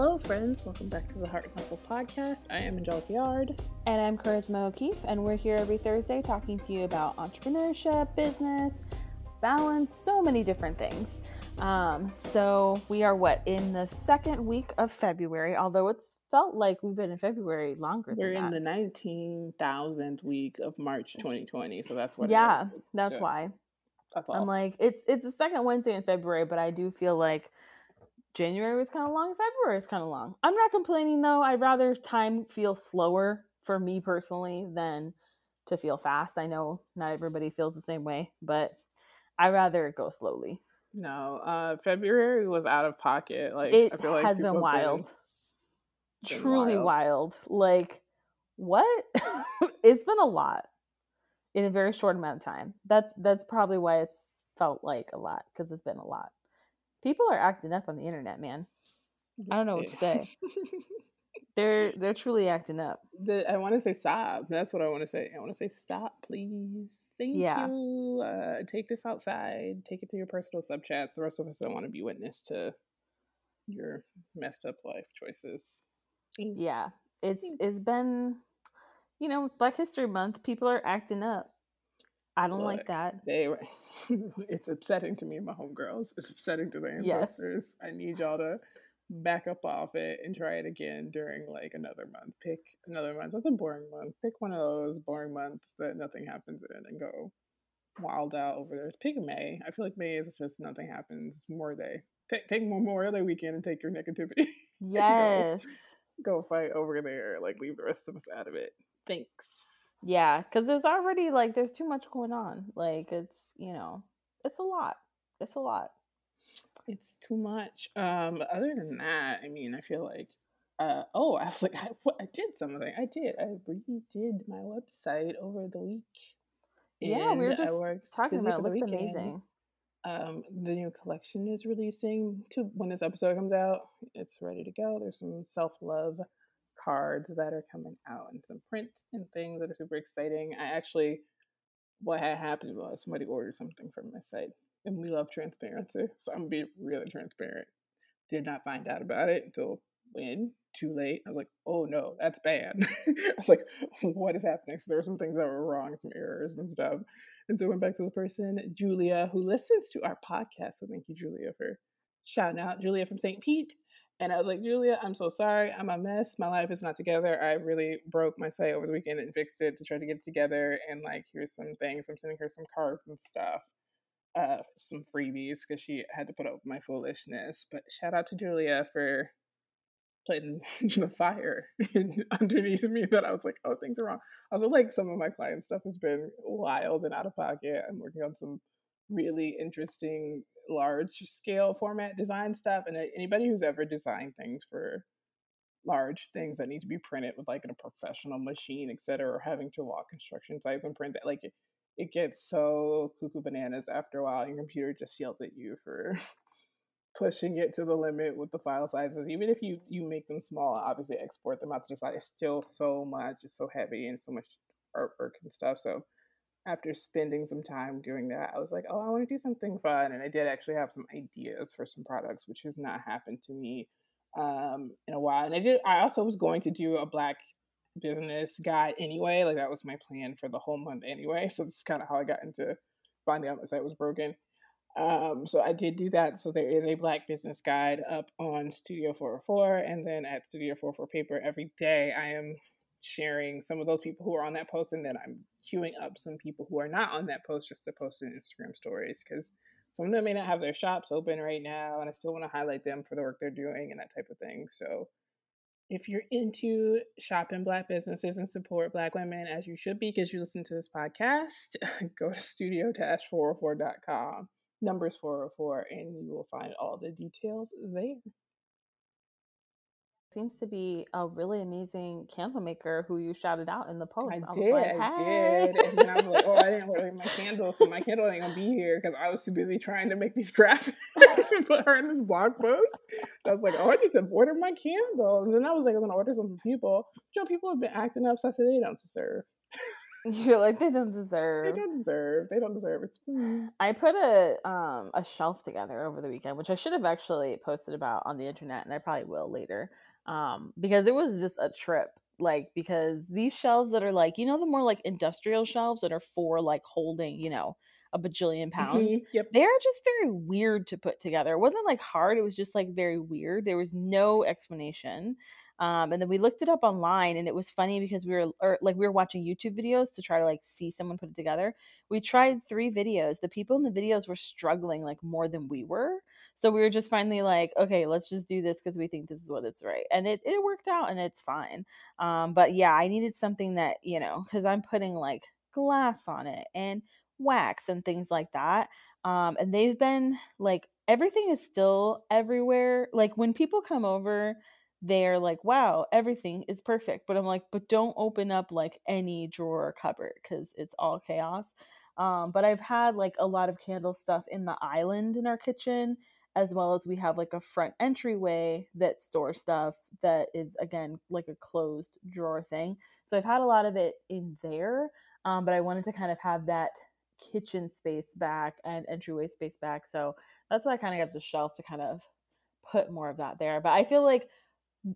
Hello, friends. Welcome back to the Heart and Hustle podcast. I am Angelica Yard. And I'm Charisma O'Keefe, and we're here every Thursday talking to you about entrepreneurship, business, balance, so many different things. Um, so we are what in the second week of February, although it's felt like we've been in February longer. Than we're in the nineteen thousandth week of March 2020, so that's what. Yeah, that's just, why. That's I'm like it's it's the second Wednesday in February, but I do feel like January was kind of long, February is kind of long. I'm not complaining though. I'd rather time feel slower for me personally than to feel fast. I know not everybody feels the same way, but I rather go slowly. No, uh February was out of pocket. Like it I feel like has been wild. Been, Truly wild. wild. Like what? it's been a lot in a very short amount of time. That's that's probably why it's felt like a lot because it's been a lot. People are acting up on the internet, man. I don't know what to say. they're they're truly acting up. The, I want to say stop. That's what I want to say. I want to say stop, please. Thank yeah. you. Uh, take this outside. Take it to your personal sub chats. The rest of us don't want to be witness to your messed up life choices. Yeah, it's Thanks. it's been, you know, Black History Month. People are acting up. I don't Look, like that. They it's upsetting to me and my homegirls. It's upsetting to the ancestors. Yes. I need y'all to back up off it and try it again during like another month. Pick another month. That's a boring month. Pick one of those boring months that nothing happens in and go wild out over there. Pick May. I feel like May is just nothing happens. It's more day. Take take Memorial Day weekend and take your negativity. Yes. go, go fight over there. Like leave the rest of us out of it. Thanks. Yeah, because there's already like there's too much going on. Like it's you know it's a lot. It's a lot. It's too much. Um, other than that, I mean, I feel like uh, oh, I was like, I, I did something. I did. I redid my website over the week. Yeah, we were just talking about it. Looks amazing. Um, the new collection is releasing to when this episode comes out. It's ready to go. There's some self love cards that are coming out and some prints and things that are super exciting. I actually, what had happened was somebody ordered something from my site, and we love transparency, so I'm being really transparent. Did not find out about it until when too late. I was like, oh no, that's bad. I was like, what is happening? So there were some things that were wrong, some errors and stuff. And so I went back to the person, Julia, who listens to our podcast. So thank you, Julia, for shouting out. Julia from St. Pete and I was like, Julia, I'm so sorry. I'm a mess. My life is not together. I really broke my site over the weekend and fixed it to try to get it together. And like, here's some things. I'm sending her some cards and stuff, uh, some freebies because she had to put up with my foolishness. But shout out to Julia for putting the fire underneath me that I was like, oh, things are wrong. Was like, some of my client stuff has been wild and out of pocket. I'm working on some really interesting large scale format design stuff and uh, anybody who's ever designed things for large things that need to be printed with like in a professional machine etc or having to walk construction sites and print it like it, it gets so cuckoo bananas after a while your computer just yells at you for pushing it to the limit with the file sizes even if you you make them small obviously export them out to the side it's still so much it's so heavy and so much artwork and stuff so after spending some time doing that, I was like, oh, I want to do something fun. And I did actually have some ideas for some products, which has not happened to me um, in a while. And I did, I also was going to do a black business guide anyway. Like that was my plan for the whole month anyway. So this is kind of how I got into finding out my site was broken. Um, so I did do that. So there is a black business guide up on Studio 404. And then at Studio 404 Paper every day, I am sharing some of those people who are on that post and then I'm queuing up some people who are not on that post just to post in Instagram stories because some of them may not have their shops open right now and I still want to highlight them for the work they're doing and that type of thing. So if you're into shopping black businesses and support black women as you should be because you listen to this podcast, go to studio-404.com, numbers 404, and you will find all the details there seems to be a really amazing candle maker who you shouted out in the post. I, I did, like, hey. I did. And then I was like, oh, I didn't order my candle, so my candle ain't gonna be here because I was too busy trying to make these graphics and put her in this blog post. I was like, oh, I need to order my candle. And then I was like, I'm gonna order some people. You know, people have been acting up, so I said they don't deserve. You're like they don't deserve. They don't deserve. They don't deserve. It's. I put a um a shelf together over the weekend, which I should have actually posted about on the internet, and I probably will later. Um, because it was just a trip. Like because these shelves that are like you know the more like industrial shelves that are for like holding you know a bajillion pounds. Mm-hmm. Yep. They are just very weird to put together. It wasn't like hard, it was just like very weird. There was no explanation. Um, and then we looked it up online and it was funny because we were or like we were watching YouTube videos to try to like see someone put it together. We tried three videos. The people in the videos were struggling like more than we were. So we were just finally like, okay, let's just do this because we think this is what it's right. And it, it worked out and it's fine. Um, but yeah, I needed something that, you know, because I'm putting like glass on it and wax and things like that. Um, and they've been like, everything is still everywhere. Like when people come over, they're like, wow, everything is perfect. But I'm like, but don't open up like any drawer or cupboard because it's all chaos. Um, but I've had like a lot of candle stuff in the island in our kitchen, as well as we have like a front entryway that stores stuff that is again like a closed drawer thing. So I've had a lot of it in there, um, but I wanted to kind of have that kitchen space back and entryway space back. So that's why I kind of got the shelf to kind of put more of that there. But I feel like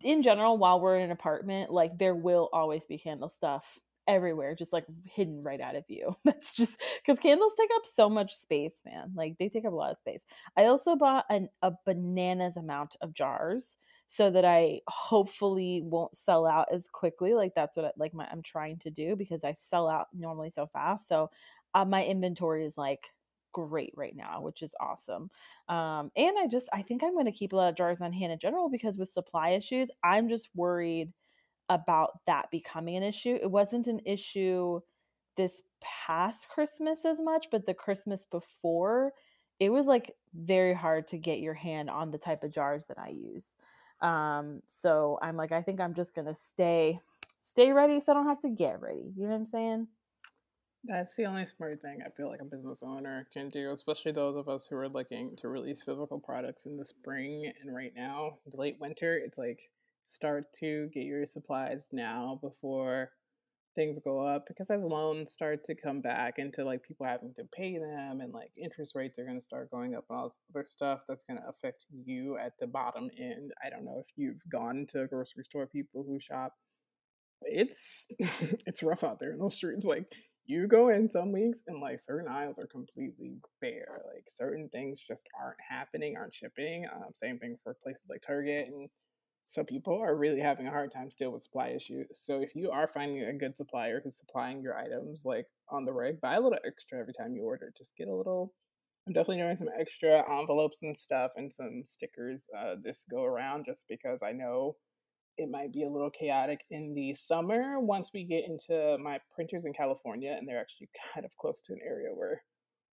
in general, while we're in an apartment, like there will always be candle stuff everywhere, just like hidden right out of view. That's just because candles take up so much space, man. Like they take up a lot of space. I also bought an, a bananas amount of jars so that I hopefully won't sell out as quickly. Like that's what I, like my I'm trying to do because I sell out normally so fast. So uh, my inventory is like great right now, which is awesome. Um, and I just I think I'm going to keep a lot of jars on hand in general because with supply issues, I'm just worried about that becoming an issue. It wasn't an issue this past Christmas as much, but the Christmas before, it was like very hard to get your hand on the type of jars that I use. Um, so I'm like, I think I'm just gonna stay stay ready so I don't have to get ready. You know what I'm saying? That's the only smart thing I feel like a business owner can do, especially those of us who are looking to release physical products in the spring and right now, late winter. It's like start to get your supplies now before things go up because as loans start to come back into like people having to pay them and like interest rates are going to start going up and all this other stuff that's going to affect you at the bottom end. I don't know if you've gone to a grocery store, people who shop. It's it's rough out there in those streets. Like you go in some weeks and like certain aisles are completely bare. Like certain things just aren't happening, aren't shipping. Um, same thing for places like Target and so people are really having a hard time still with supply issues. So if you are finding a good supplier who's supplying your items like on the rig, buy a little extra every time you order. Just get a little. I'm definitely doing some extra envelopes and stuff and some stickers uh, this go around, just because I know it might be a little chaotic in the summer once we get into my printers in California, and they're actually kind of close to an area where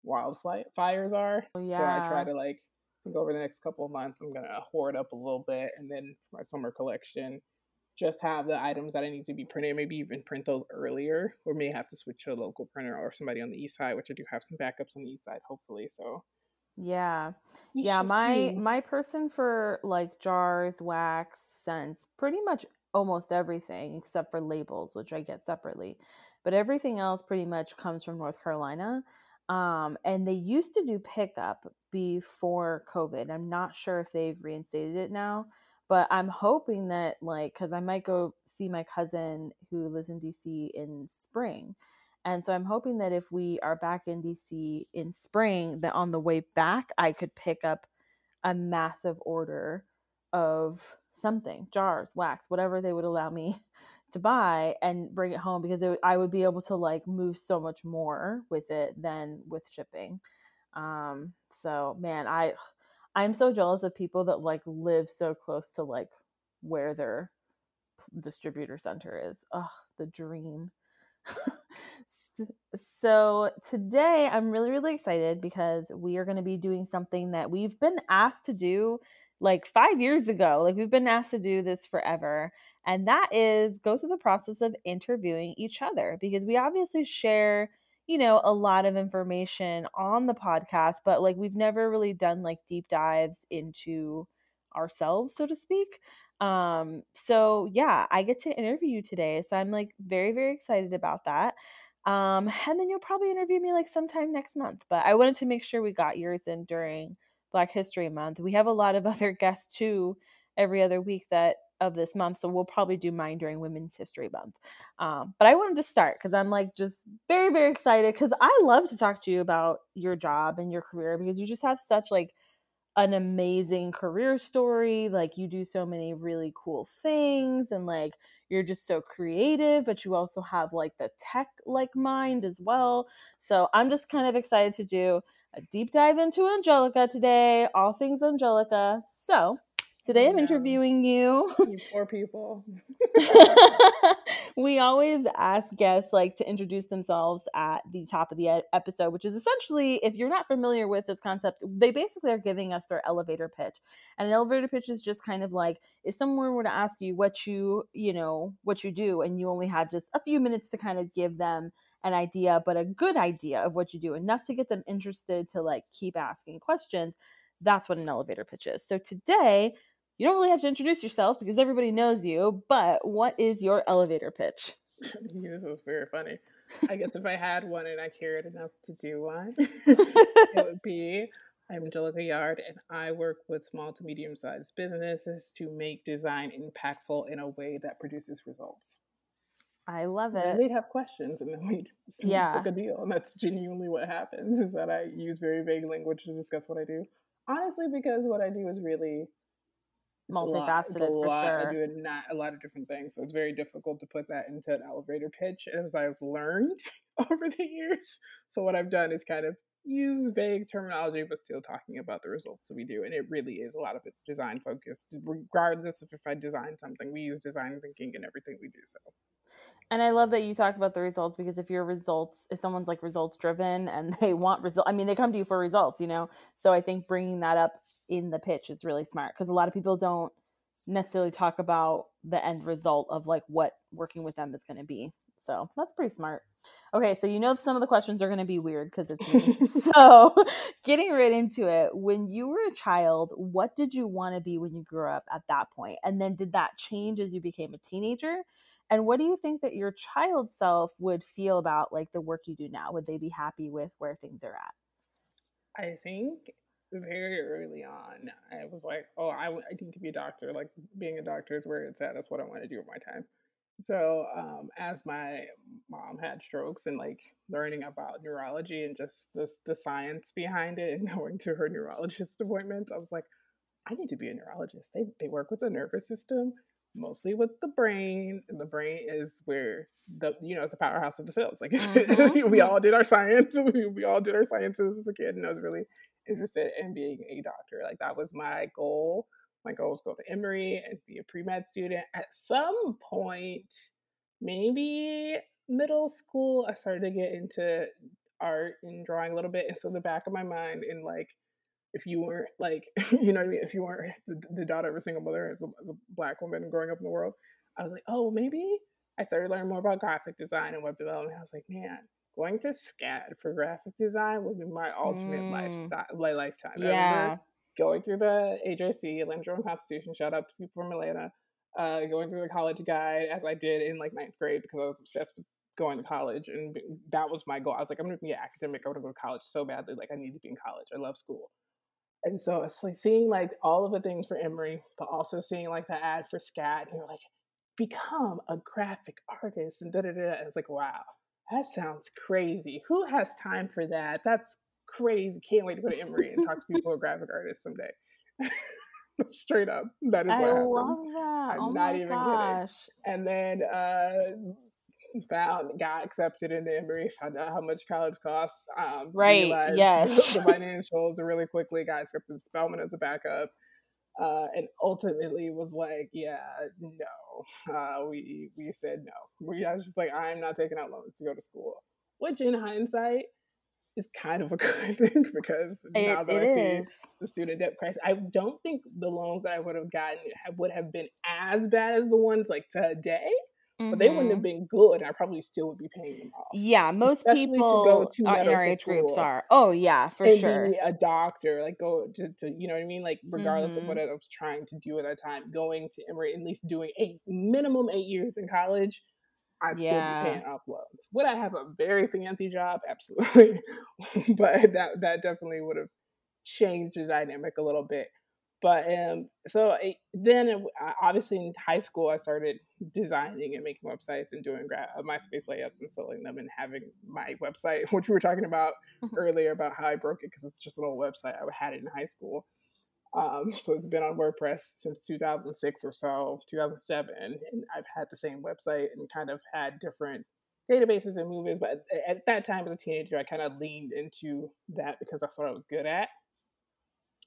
wildfires are. Yeah. So I try to like think over the next couple of months, I'm gonna hoard up a little bit, and then for my summer collection, just have the items that I need to be printed. Maybe even print those earlier, or may have to switch to a local printer or somebody on the east side, which I do have some backups on the east side, hopefully. So yeah. We yeah, my see. my person for like jars, wax, scents, pretty much almost everything except for labels, which I get separately. But everything else pretty much comes from North Carolina. Um, and they used to do pickup before COVID. I'm not sure if they've reinstated it now, but I'm hoping that like because I might go see my cousin who lives in DC in spring. And so I'm hoping that if we are back in DC in spring, that on the way back, I could pick up a massive order of something jars, wax, whatever they would allow me to buy and bring it home because it, I would be able to like move so much more with it than with shipping. Um, so man, I I'm so jealous of people that like live so close to like where their distributor center is. Oh, the dream. so today I'm really, really excited because we are going to be doing something that we've been asked to do like five years ago. Like we've been asked to do this forever. And that is go through the process of interviewing each other because we obviously share, you know, a lot of information on the podcast, but like we've never really done like deep dives into ourselves, so to speak. Um, so yeah, I get to interview you today. So I'm like very, very excited about that. Um, and then you'll probably interview me like sometime next month. But I wanted to make sure we got yours in during Black History Month. We have a lot of other guests too every other week that of this month, so we'll probably do mine during Women's History Month. Um, but I wanted to start because I'm like just very very excited because I love to talk to you about your job and your career because you just have such like an amazing career story. Like you do so many really cool things and like you're just so creative, but you also have like the tech like mind as well. So I'm just kind of excited to do a deep dive into Angelica today, all things Angelica. So Today I'm interviewing you. you poor people. we always ask guests like to introduce themselves at the top of the episode, which is essentially if you're not familiar with this concept, they basically are giving us their elevator pitch. And an elevator pitch is just kind of like if someone were to ask you what you, you know, what you do and you only had just a few minutes to kind of give them an idea, but a good idea of what you do, enough to get them interested to like keep asking questions. That's what an elevator pitch is. So today you don't really have to introduce yourself because everybody knows you, but what is your elevator pitch? this was very funny. I guess if I had one and I cared enough to do one, it would be I'm Angelica Yard and I work with small to medium sized businesses to make design impactful in a way that produces results. I love it. And they'd have questions and then we'd yeah. book a deal. And that's genuinely what happens is that I use very vague language to discuss what I do. Honestly, because what I do is really multifaceted for lot. sure. I do a, not a lot of different things, so it's very difficult to put that into an elevator pitch, as I've learned over the years. So what I've done is kind of use vague terminology, but still talking about the results that we do, and it really is a lot of it's design focused. Regardless of if I design something, we use design thinking in everything we do. So. And I love that you talk about the results because if your results, if someone's like results driven and they want result, I mean, they come to you for results, you know. So I think bringing that up in the pitch is really smart because a lot of people don't necessarily talk about the end result of like what working with them is going to be. So that's pretty smart. Okay, so you know some of the questions are going to be weird because it's me. so, getting right into it, when you were a child, what did you want to be when you grew up at that point? And then did that change as you became a teenager? And what do you think that your child self would feel about like the work you do now? Would they be happy with where things are at? I think very early on, I was like, oh, I, I need to be a doctor. Like being a doctor is where it's at. That's what I want to do with my time. So um, as my mom had strokes and like learning about neurology and just this the science behind it and going to her neurologist appointments, I was like, I need to be a neurologist. They they work with the nervous system, mostly with the brain, and the brain is where the you know it's the powerhouse of the cells. Like mm-hmm. we all did our science, we, we all did our sciences as a kid, and I was really interested in being a doctor. Like that was my goal. My goal was go to Emory and be a pre med student. At some point, maybe middle school, I started to get into art and drawing a little bit. And so the back of my mind, in like, if you weren't like, you know what I mean? If you weren't the, the daughter of a single mother as a, as a black woman growing up in the world, I was like, oh, maybe I started learning more about graphic design and web development. I was like, man, going to SCAD for graphic design would be my ultimate mm. lifestyle, like lifetime. Yeah. going through the AJC, Atlanta Journal Constitution. Shout out to people from Atlanta. Uh, going through the college guide as I did in like ninth grade because I was obsessed with going to college, and that was my goal. I was like, I'm going to be an academic. I want to go to college so badly. Like I need to be in college. I love school. And so it's like seeing like all of the things for Emory, but also seeing like the ad for SCAD, and they were like, become a graphic artist, and da da da. It's like, wow that sounds crazy. Who has time for that? That's crazy. Can't wait to go to Emory and talk to people who are graphic artists someday. Straight up. That is what I happened. love that. I'm oh not even gosh. kidding. And then uh found got accepted into Emory, found out how much college costs. Um, right. Yes. the financials really quickly got accepted to Spelman as a backup. Uh, and ultimately was like, yeah, no. Uh, we we said no. We I was just like, I'm not taking out loans to go to school. Which, in hindsight, is kind of a good thing because it, now that I see the student debt crisis, I don't think the loans that I would have gotten would have been as bad as the ones like today. Mm-hmm. But they wouldn't have mm-hmm. been good. I probably still would be paying them off. Yeah, most Especially people to go to in our age groups are. Oh yeah, for sure. a doctor, like go to, to, you know what I mean. Like regardless mm-hmm. of what I was trying to do at that time, going to Emory, at least doing a minimum eight years in college, I'd still be paying off loans. Would I have a very fancy job? Absolutely. but that that definitely would have changed the dynamic a little bit. But um, so I, then obviously in high school I started designing and making websites and doing gra- uh, MySpace layouts and selling them and having my website, which we were talking about mm-hmm. earlier about how I broke it because it's just an old website I had it in high school. Um, so it's been on WordPress since 2006 or so, 2007, and I've had the same website and kind of had different databases and movies. But at, at that time as a teenager, I kind of leaned into that because that's what I was good at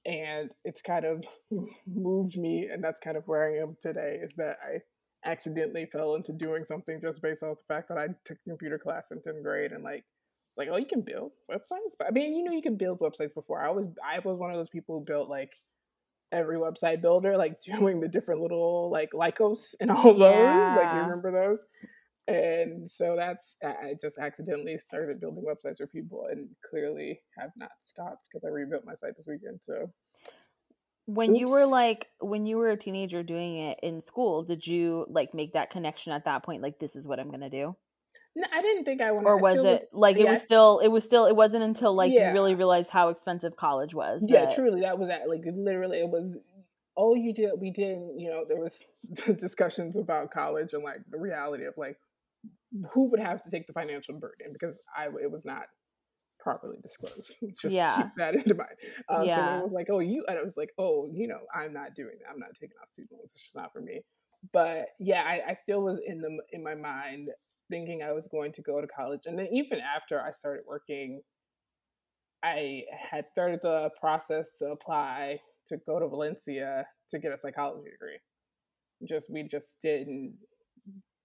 and it's kind of moved me and that's kind of where i am today is that i accidentally fell into doing something just based off the fact that i took computer class in 10th grade and like it's like oh you can build websites? But i mean you know you can build websites before. I was i was one of those people who built like every website builder like doing the different little like lycos and all those like you remember those and so that's i just accidentally started building websites for people and clearly have not stopped because i rebuilt my site this weekend so when Oops. you were like when you were a teenager doing it in school did you like make that connection at that point like this is what i'm gonna do no, I didn't think I wanted. To. Or was it was, like yeah, it was still? It was still. It wasn't until like yeah. you really realized how expensive college was. Yeah, truly, that was at like literally. It was. Oh, you did. We didn't. You know, there was discussions about college and like the reality of like who would have to take the financial burden because I it was not properly disclosed. Just yeah. keep that in mind. Um, yeah. So it was like, oh, you, and it was like, oh, you know, I'm not doing that. I'm not taking out student loans. It's just not for me. But yeah, I, I still was in the in my mind thinking I was going to go to college, and then even after I started working, I had started the process to apply to go to Valencia to get a psychology degree. Just we just didn't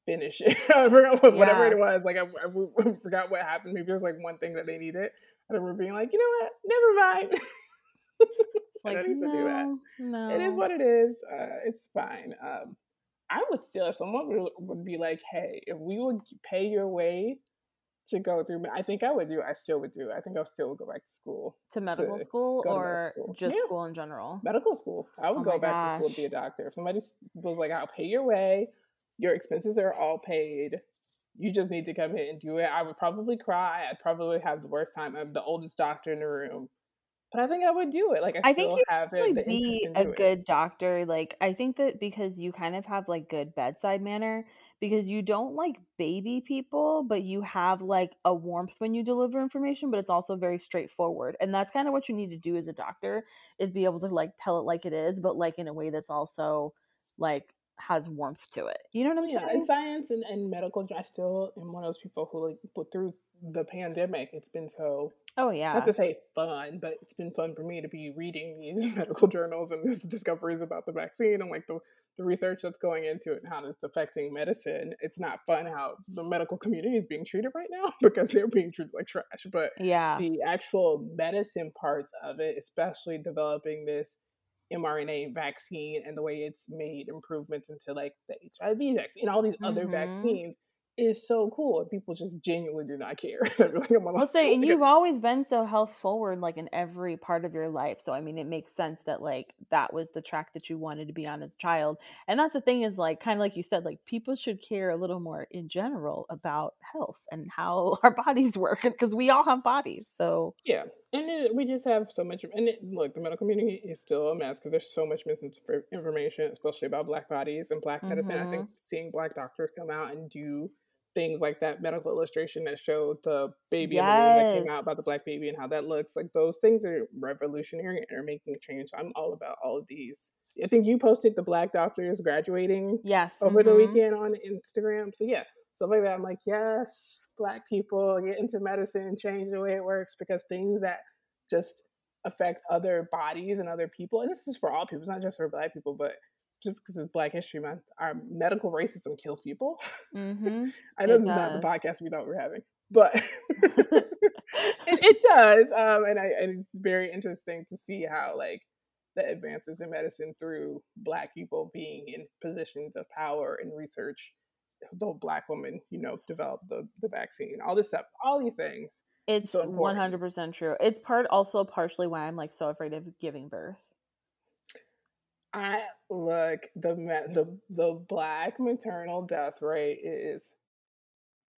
finish it. I forgot what, yeah. whatever it was. Like I, I, I, forgot what happened. Maybe it was like one thing that they needed. I remember being like, you know what? Never mind. It's like, I don't need no, to do that. No. It is what it is. Uh, it's fine. Um, I would still, if someone would, be like, hey, if we would pay your way to go through, I think I would do. I still would do. I think I still would go back to school. To medical to school or school. just yeah. school in general? Medical school. I would oh go back gosh. to school to be a doctor. If somebody was like, I'll pay your way, your expenses are all paid. You just need to come in and do it. I would probably cry. I'd probably have the worst time. I'm the oldest doctor in the room. But I think I would do it. Like I, I think you have be a good doctor. Like I think that because you kind of have like good bedside manner, because you don't like baby people, but you have like a warmth when you deliver information, but it's also very straightforward. And that's kind of what you need to do as a doctor is be able to like tell it like it is, but like in a way that's also like has warmth to it. You know what I'm yeah, saying? And science and, and medical, I still am one of those people who like put through the pandemic. It's been so oh yeah, not to say fun, but it's been fun for me to be reading these medical journals and these discoveries about the vaccine and like the the research that's going into it and how it's affecting medicine. It's not fun how the medical community is being treated right now because they're being treated like trash. But yeah, the actual medicine parts of it, especially developing this mRNA vaccine and the way it's made improvements into like the HIV vaccine, and all these mm-hmm. other vaccines is so cool and people just genuinely do not care. like, Let's say, and you've always been so health forward, like in every part of your life. So I mean, it makes sense that like that was the track that you wanted to be on as a child. And that's the thing is like kind of like you said, like people should care a little more in general about health and how our bodies work because we all have bodies. So yeah, and it, we just have so much. And it, look, the medical community is still a mess because there's so much misinformation, especially about Black bodies and Black medicine. Mm-hmm. I think mm-hmm. seeing Black doctors come out and do things like that medical illustration that showed the baby yes. the that came out about the black baby and how that looks like those things are revolutionary and are making change i'm all about all of these i think you posted the black doctors graduating yes over mm-hmm. the weekend on instagram so yeah stuff like that i'm like yes black people get into medicine and change the way it works because things that just affect other bodies and other people and this is for all people it's not just for black people but just because it's Black History Month, our medical racism kills people. Mm-hmm. I know it this does. is not the podcast we thought we were having, but it, it, does. Um, and, I, and it's very interesting to see how like the advances in medicine through Black people being in positions of power and research. The Black woman, you know, developed the the vaccine, all this stuff, all these things. It's one hundred percent true. It's part also partially why I'm like so afraid of giving birth I look the the the black maternal death rate is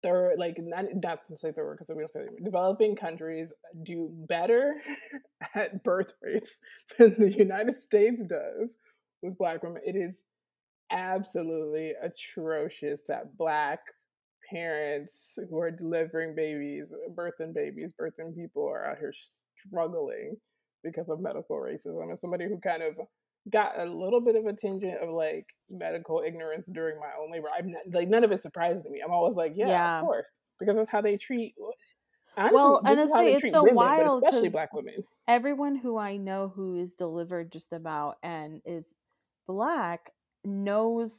third, like not not to say third because we don't say developing countries do better at birth rates than the United States does with Black women. It is absolutely atrocious that Black parents who are delivering babies, birthing babies, birthing people are out here struggling because of medical racism. As somebody who kind of got a little bit of a tangent of like medical ignorance during my own labor. I'm not, like none of it surprised me. I'm always like, yeah, yeah. of course, because that's how they treat. Honestly, well, and it's, it's so women, wild, especially black women. Everyone who I know who is delivered just about and is black knows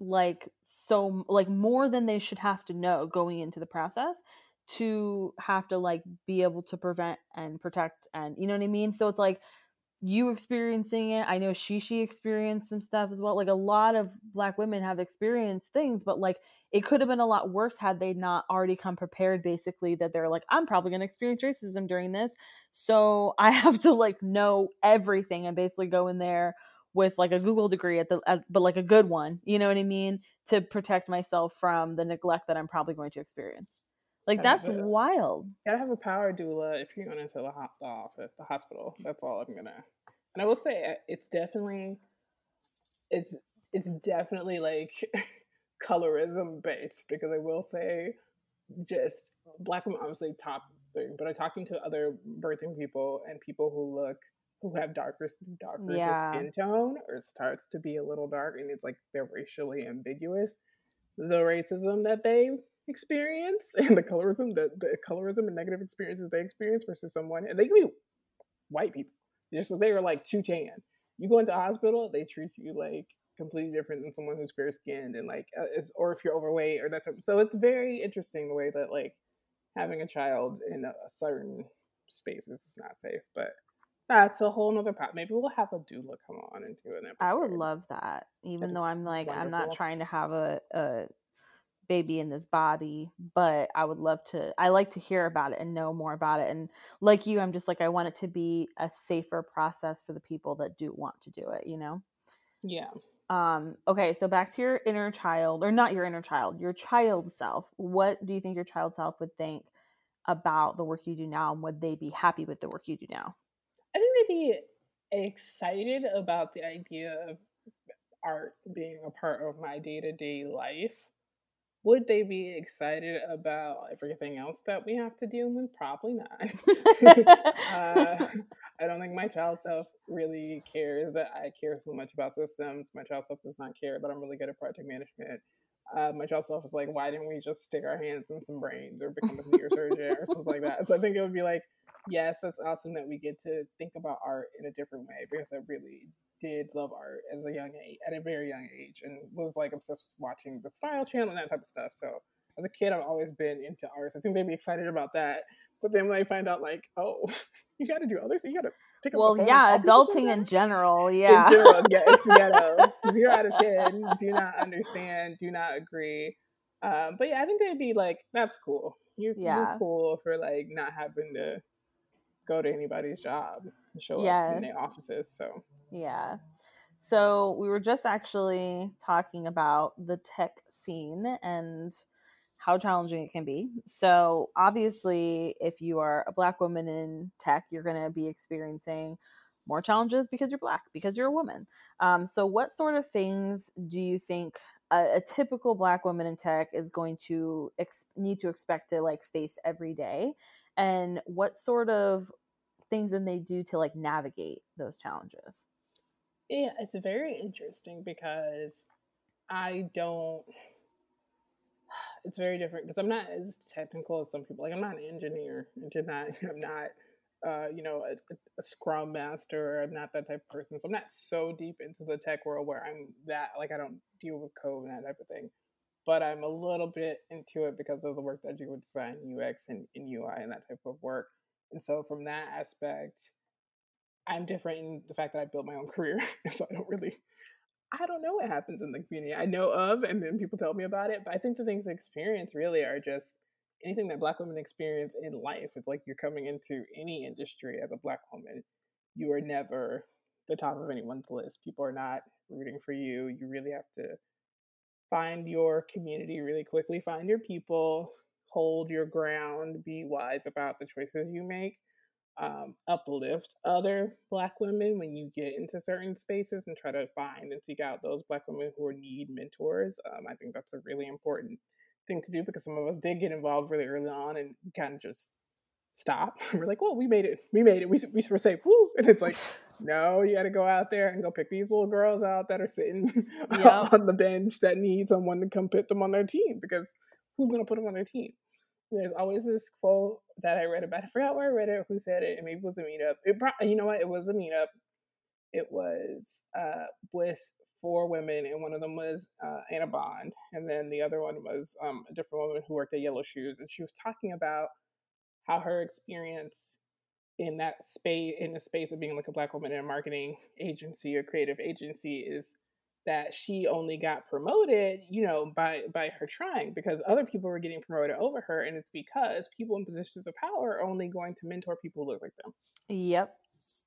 like so like more than they should have to know going into the process to have to like be able to prevent and protect and you know what I mean? So it's like you experiencing it. I know Shishi experienced some stuff as well. Like a lot of black women have experienced things, but like it could have been a lot worse had they not already come prepared basically that they're like, I'm probably gonna experience racism during this. So I have to like know everything and basically go in there with like a Google degree at the at, but like a good one, you know what I mean, to protect myself from the neglect that I'm probably going to experience. Like that's a, wild. Gotta have a power doula if you're going into the, ho- the office, the hospital. That's all I'm gonna. And I will say uh, it's definitely, it's it's definitely like colorism based because I will say, just black women obviously top thing, but I'm talking to other birthing people and people who look who have darker darker yeah. skin tone or starts to be a little dark and it's like they're racially ambiguous. The racism that they experience and the colorism, the, the colorism and negative experiences they experience versus someone, and they can be white people. Just they are like too tan. You go into hospital, they treat you like completely different than someone who's fair skinned and like, uh, is, or if you're overweight or that's so. It's very interesting the way that like having a child in a, a certain spaces is not safe, but that's a whole nother part. Maybe we'll have a doula come on and do an episode. I would love that. Even That'd though I'm like, wonderful. I'm not trying to have a, a baby in this body but i would love to i like to hear about it and know more about it and like you i'm just like i want it to be a safer process for the people that do want to do it you know yeah um okay so back to your inner child or not your inner child your child self what do you think your child self would think about the work you do now and would they be happy with the work you do now i think they'd be excited about the idea of art being a part of my day-to-day life would they be excited about everything else that we have to deal with? Probably not. uh, I don't think my child self really cares that I care so much about systems. My child self does not care that I'm really good at project management. Uh, my child self is like, why didn't we just stick our hands in some brains or become a neurosurgeon or something like that? So I think it would be like, yes, that's awesome that we get to think about art in a different way because I really did love art as a young age, at a very young age, and was like obsessed with watching the Style Channel and that type of stuff. So as a kid, I've always been into art. So I think they'd be excited about that. But then when I find out, like, oh, you got to do others, so you got to pick up. Well, yeah, adulting in general, yeah. In general, yeah, it's ghetto. Zero out of ten. Do not understand. Do not agree. Um, but yeah, I think they'd be like, that's cool. You're, yeah. you're cool for like not having to go to anybody's job and show yes. up in their offices. So yeah. So we were just actually talking about the tech scene and how challenging it can be. So obviously, if you are a black woman in tech, you're going to be experiencing more challenges because you're black, because you're a woman. Um, so, what sort of things do you think a, a typical black woman in tech is going to ex- need to expect to like face every day? And what sort of things can they do to like navigate those challenges? Yeah, it's very interesting because I don't. It's very different because I'm not as technical as some people. Like I'm not an engineer. I'm not. I'm not. Uh, you know, a, a, scrum master. I'm not that type of person. So I'm not so deep into the tech world where I'm that like I don't deal with code and that type of thing. But I'm a little bit into it because of the work that I do with design, UX, and, and UI, and that type of work. And so from that aspect, I'm different in the fact that I built my own career. so I don't really, I don't know what happens in the community. I know of, and then people tell me about it. But I think the things I experience really are just anything that Black women experience in life. It's like you're coming into any industry as a Black woman. You are never the top of anyone's list. People are not rooting for you. You really have to find your community really quickly, find your people, hold your ground, be wise about the choices you make, um, uplift other Black women when you get into certain spaces and try to find and seek out those Black women who need mentors. Um, I think that's a really important thing to do because some of us did get involved really early on and kind of just stop. We're like, well, we made it. We made it. We, we were safe. Woo. And it's like, no, you got to go out there and go pick these little girls out that are sitting yep. on the bench that need someone to come put them on their team because who's going to put them on their team? There's always this quote that I read about. I forgot where I read it, who said it, and maybe it was a meetup. It probably, you know what? It was a meetup. It was uh, with four women, and one of them was uh, Anna Bond, and then the other one was um, a different woman who worked at Yellow Shoes, and she was talking about how her experience in that space, in the space of being like a black woman in a marketing agency or creative agency, is that she only got promoted, you know, by by her trying because other people were getting promoted over her, and it's because people in positions of power are only going to mentor people who look like them. Yep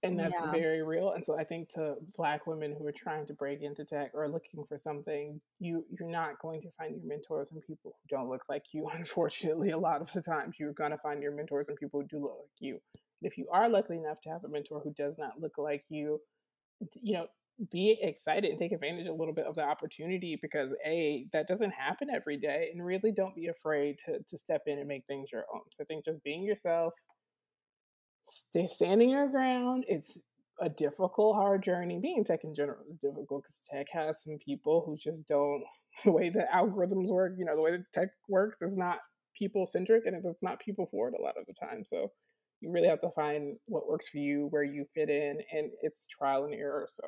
and that's yeah. very real and so i think to black women who are trying to break into tech or looking for something you you're not going to find your mentors and people who don't look like you unfortunately a lot of the times you're going to find your mentors and people who do look like you if you are lucky enough to have a mentor who does not look like you you know be excited and take advantage a little bit of the opportunity because a that doesn't happen every day and really don't be afraid to to step in and make things your own so i think just being yourself stay standing your ground. It's a difficult, hard journey. Being tech in general is difficult because tech has some people who just don't. The way the algorithms work, you know, the way the tech works is not people centric and it's not people forward a lot of the time. So you really have to find what works for you, where you fit in, and it's trial and error. So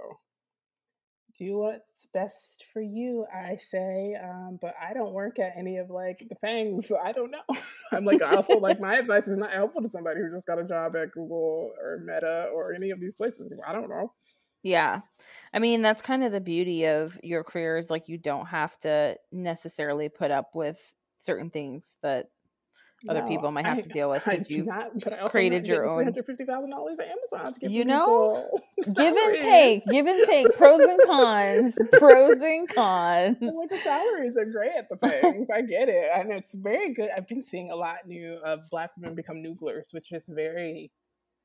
do what's best for you, I say. Um, but I don't work at any of like the FAANGs, so I don't know. I'm like also like my advice is not helpful to somebody who just got a job at Google or Meta or any of these places. I don't know. Yeah. I mean, that's kind of the beauty of your career is like you don't have to necessarily put up with certain things that other no, people might have I, to deal with because you've not, created your own. Three hundred fifty thousand dollars at Amazon. you know, give and take, give and take, pros and cons, pros and cons. And like the salaries are great at the things. I get it, and it's very good. I've been seeing a lot new of Black women become Nooglers, which is very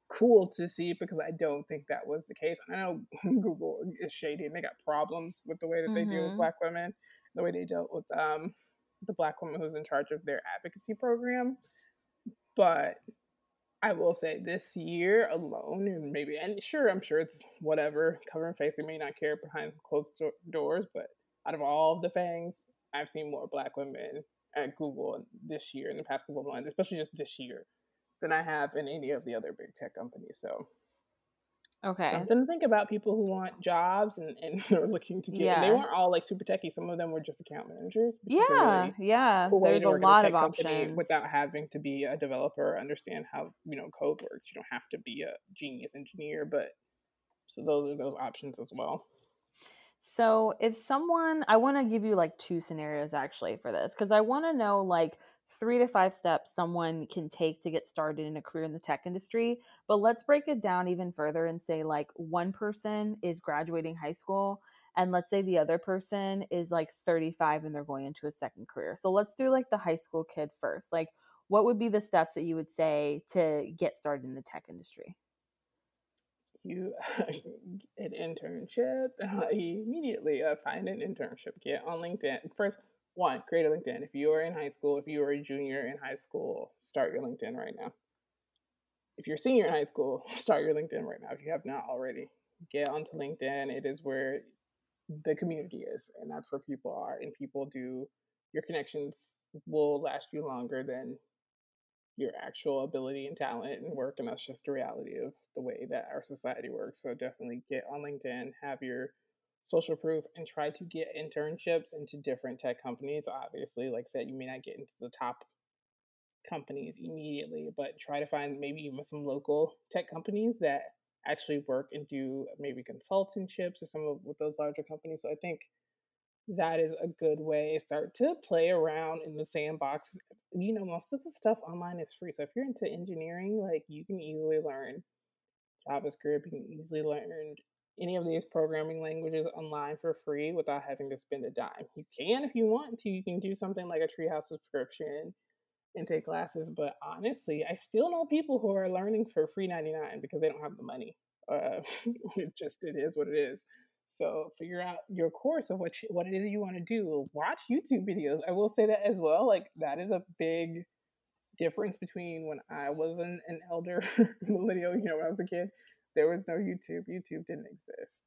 cool to see because I don't think that was the case. I know Google is shady and they got problems with the way that they mm-hmm. deal with mm-hmm. Black women, the way they dealt with um the black woman who's in charge of their advocacy program. But I will say this year alone, and maybe, and sure, I'm sure it's whatever, cover and face, they may not care behind closed do- doors, but out of all of the things, I've seen more black women at Google this year in the past couple of months, especially just this year, than I have in any of the other big tech companies. So Okay. Something to think about people who want jobs and, and are looking to get. Yeah. They weren't all like super techy. Some of them were just account managers. Yeah, yeah. Cool There's a lot of options without having to be a developer, understand how you know code works. You don't have to be a genius engineer, but so those are those options as well. So if someone, I want to give you like two scenarios actually for this because I want to know like three to five steps someone can take to get started in a career in the tech industry. But let's break it down even further and say, like, one person is graduating high school, and let's say the other person is like 35 and they're going into a second career. So let's do like the high school kid first. Like, what would be the steps that you would say to get started in the tech industry? You an internship immediately. Uh, find an internship. Get on LinkedIn first one, create a LinkedIn. If you are in high school, if you are a junior in high school, start your LinkedIn right now. If you're a senior in high school, start your LinkedIn right now if you have not already. Get onto LinkedIn. It is where the community is, and that's where people are. And people do, your connections will last you longer than your actual ability and talent and work. And that's just the reality of the way that our society works. So definitely get on LinkedIn, have your social proof and try to get internships into different tech companies. Obviously, like I said, you may not get into the top companies immediately, but try to find maybe even some local tech companies that actually work and do maybe consultantships or some of with those larger companies. So I think that is a good way. Start to play around in the sandbox. You know, most of the stuff online is free. So if you're into engineering, like you can easily learn JavaScript, you can easily learn any of these programming languages online for free without having to spend a dime. You can if you want to. You can do something like a Treehouse subscription and take classes. But honestly, I still know people who are learning for free 99 because they don't have the money. Uh, it just it is what it is. So figure out your course of what you, what it is you want to do. Watch YouTube videos. I will say that as well. Like that is a big difference between when I was an, an elder millennial, you know, when I was a kid, there was no YouTube. YouTube didn't exist.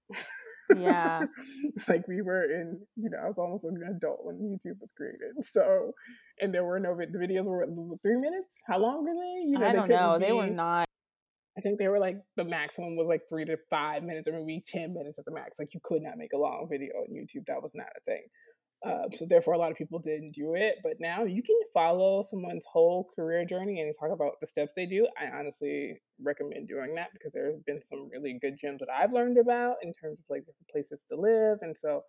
Yeah. like we were in, you know, I was almost an adult when YouTube was created. So, and there were no, the videos were three minutes. How long were they? You know, I don't know. Be, they were not. I think they were like the maximum was like three to five minutes or maybe 10 minutes at the max. Like you could not make a long video on YouTube. That was not a thing. Uh, so therefore, a lot of people didn't do it. But now you can follow someone's whole career journey and talk about the steps they do. I honestly recommend doing that because there have been some really good gems that I've learned about in terms of like different places to live. And so,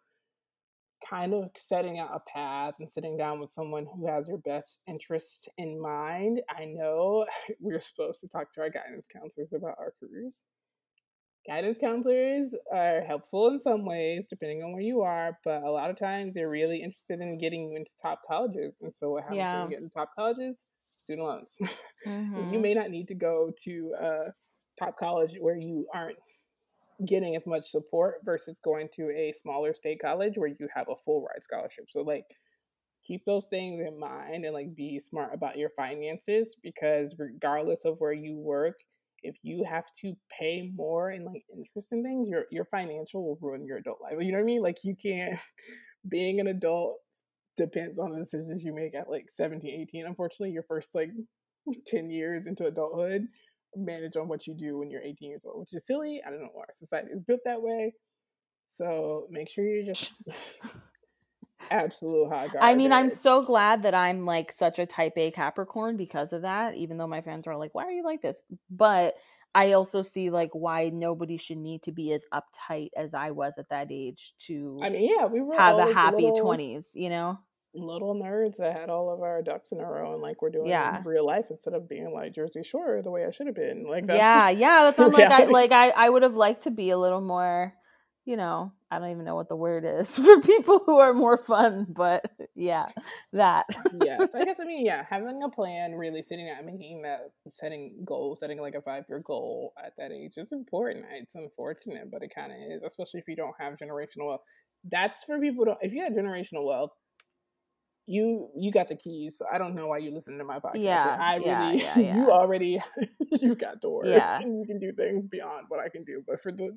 kind of setting out a path and sitting down with someone who has your best interests in mind. I know we're supposed to talk to our guidance counselors about our careers guidance counselors are helpful in some ways depending on where you are but a lot of times they're really interested in getting you into top colleges and so what happens yeah. when you get into top colleges student loans mm-hmm. you may not need to go to a top college where you aren't getting as much support versus going to a smaller state college where you have a full ride scholarship so like keep those things in mind and like be smart about your finances because regardless of where you work if you have to pay more in like interest and things, your your financial will ruin your adult life. You know what I mean? Like you can't being an adult depends on the decisions you make at like 17, 18. Unfortunately, your first like 10 years into adulthood manage on what you do when you're 18 years old, which is silly. I don't know why our society is built that way. So make sure you're just absolute hot I mean, I'm so glad that I'm like such a type A Capricorn because of that, even though my friends are like, why are you like this? But I also see like why nobody should need to be as uptight as I was at that age to I mean, yeah, we were have a happy 20s, you know? Little nerds that had all of our ducks in a row and like we're doing yeah. in real life instead of being like Jersey Shore the way I should have been. Like Yeah, yeah, that's I'm like I like I, I would have liked to be a little more you know, I don't even know what the word is for people who are more fun, but yeah, that. yes, I guess I mean, yeah, having a plan, really sitting down, making that, setting goals, setting like a five year goal at that age is important. It's unfortunate, but it kind of is, especially if you don't have generational wealth. That's for people to, if you have generational wealth, you you got the keys. So I don't know why you listen to my podcast. Yeah, I really, yeah, yeah, you already, you got doors, yeah. and you can do things beyond what I can do. But for the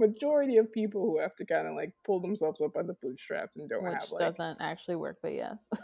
majority of people who have to kind of like pull themselves up by the bootstraps and don't Which have like doesn't actually work, but yes.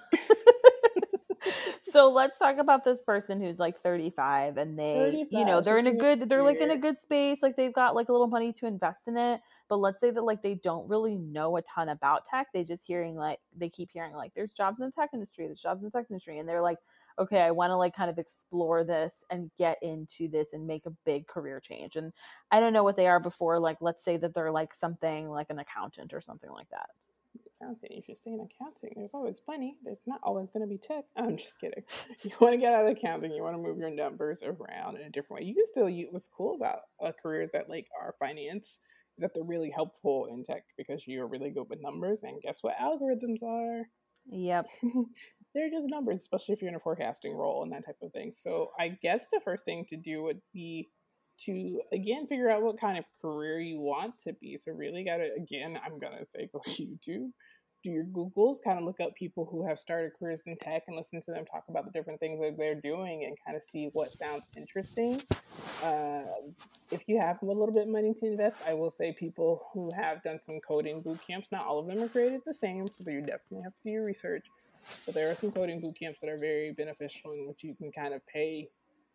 so let's talk about this person who's like 35 and they you know they're in a good they're like in a good space like they've got like a little money to invest in it but let's say that like they don't really know a ton about tech they just hearing like they keep hearing like there's jobs in the tech industry there's jobs in the tech industry and they're like okay, I want to like kind of explore this and get into this and make a big career change. And I don't know what they are before, like, let's say that they're like something like an accountant or something like that. Accounting, if you're staying accounting, there's always money. There's not always going to be tech. I'm just kidding. You want to get out of accounting, you want to move your numbers around in a different way. You can still use what's cool about uh, careers that like are finance is that they're really helpful in tech because you're really good with numbers. And guess what algorithms are? Yep. they're just numbers, especially if you're in a forecasting role and that type of thing. So I guess the first thing to do would be to again figure out what kind of career you want to be. So really gotta again, I'm gonna say go to YouTube, do your Googles, kind of look up people who have started careers in tech and listen to them talk about the different things that they're doing and kind of see what sounds interesting. Uh, if you have a little bit of money to invest, I will say people who have done some coding boot camps, not all of them are created the same, so you definitely have to do your research but there are some coding boot camps that are very beneficial in which you can kind of pay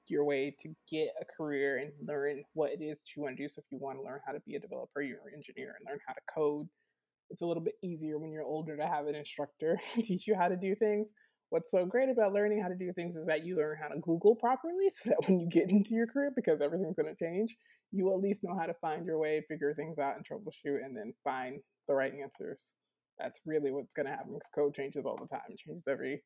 your way to get a career and learn what it is that you want to do. So if you want to learn how to be a developer, you're an engineer and learn how to code, it's a little bit easier when you're older to have an instructor teach you how to do things. What's so great about learning how to do things is that you learn how to Google properly so that when you get into your career, because everything's going to change, you at least know how to find your way, figure things out, and troubleshoot, and then find the right answers that's really what's going to happen because code changes all the time. It changes every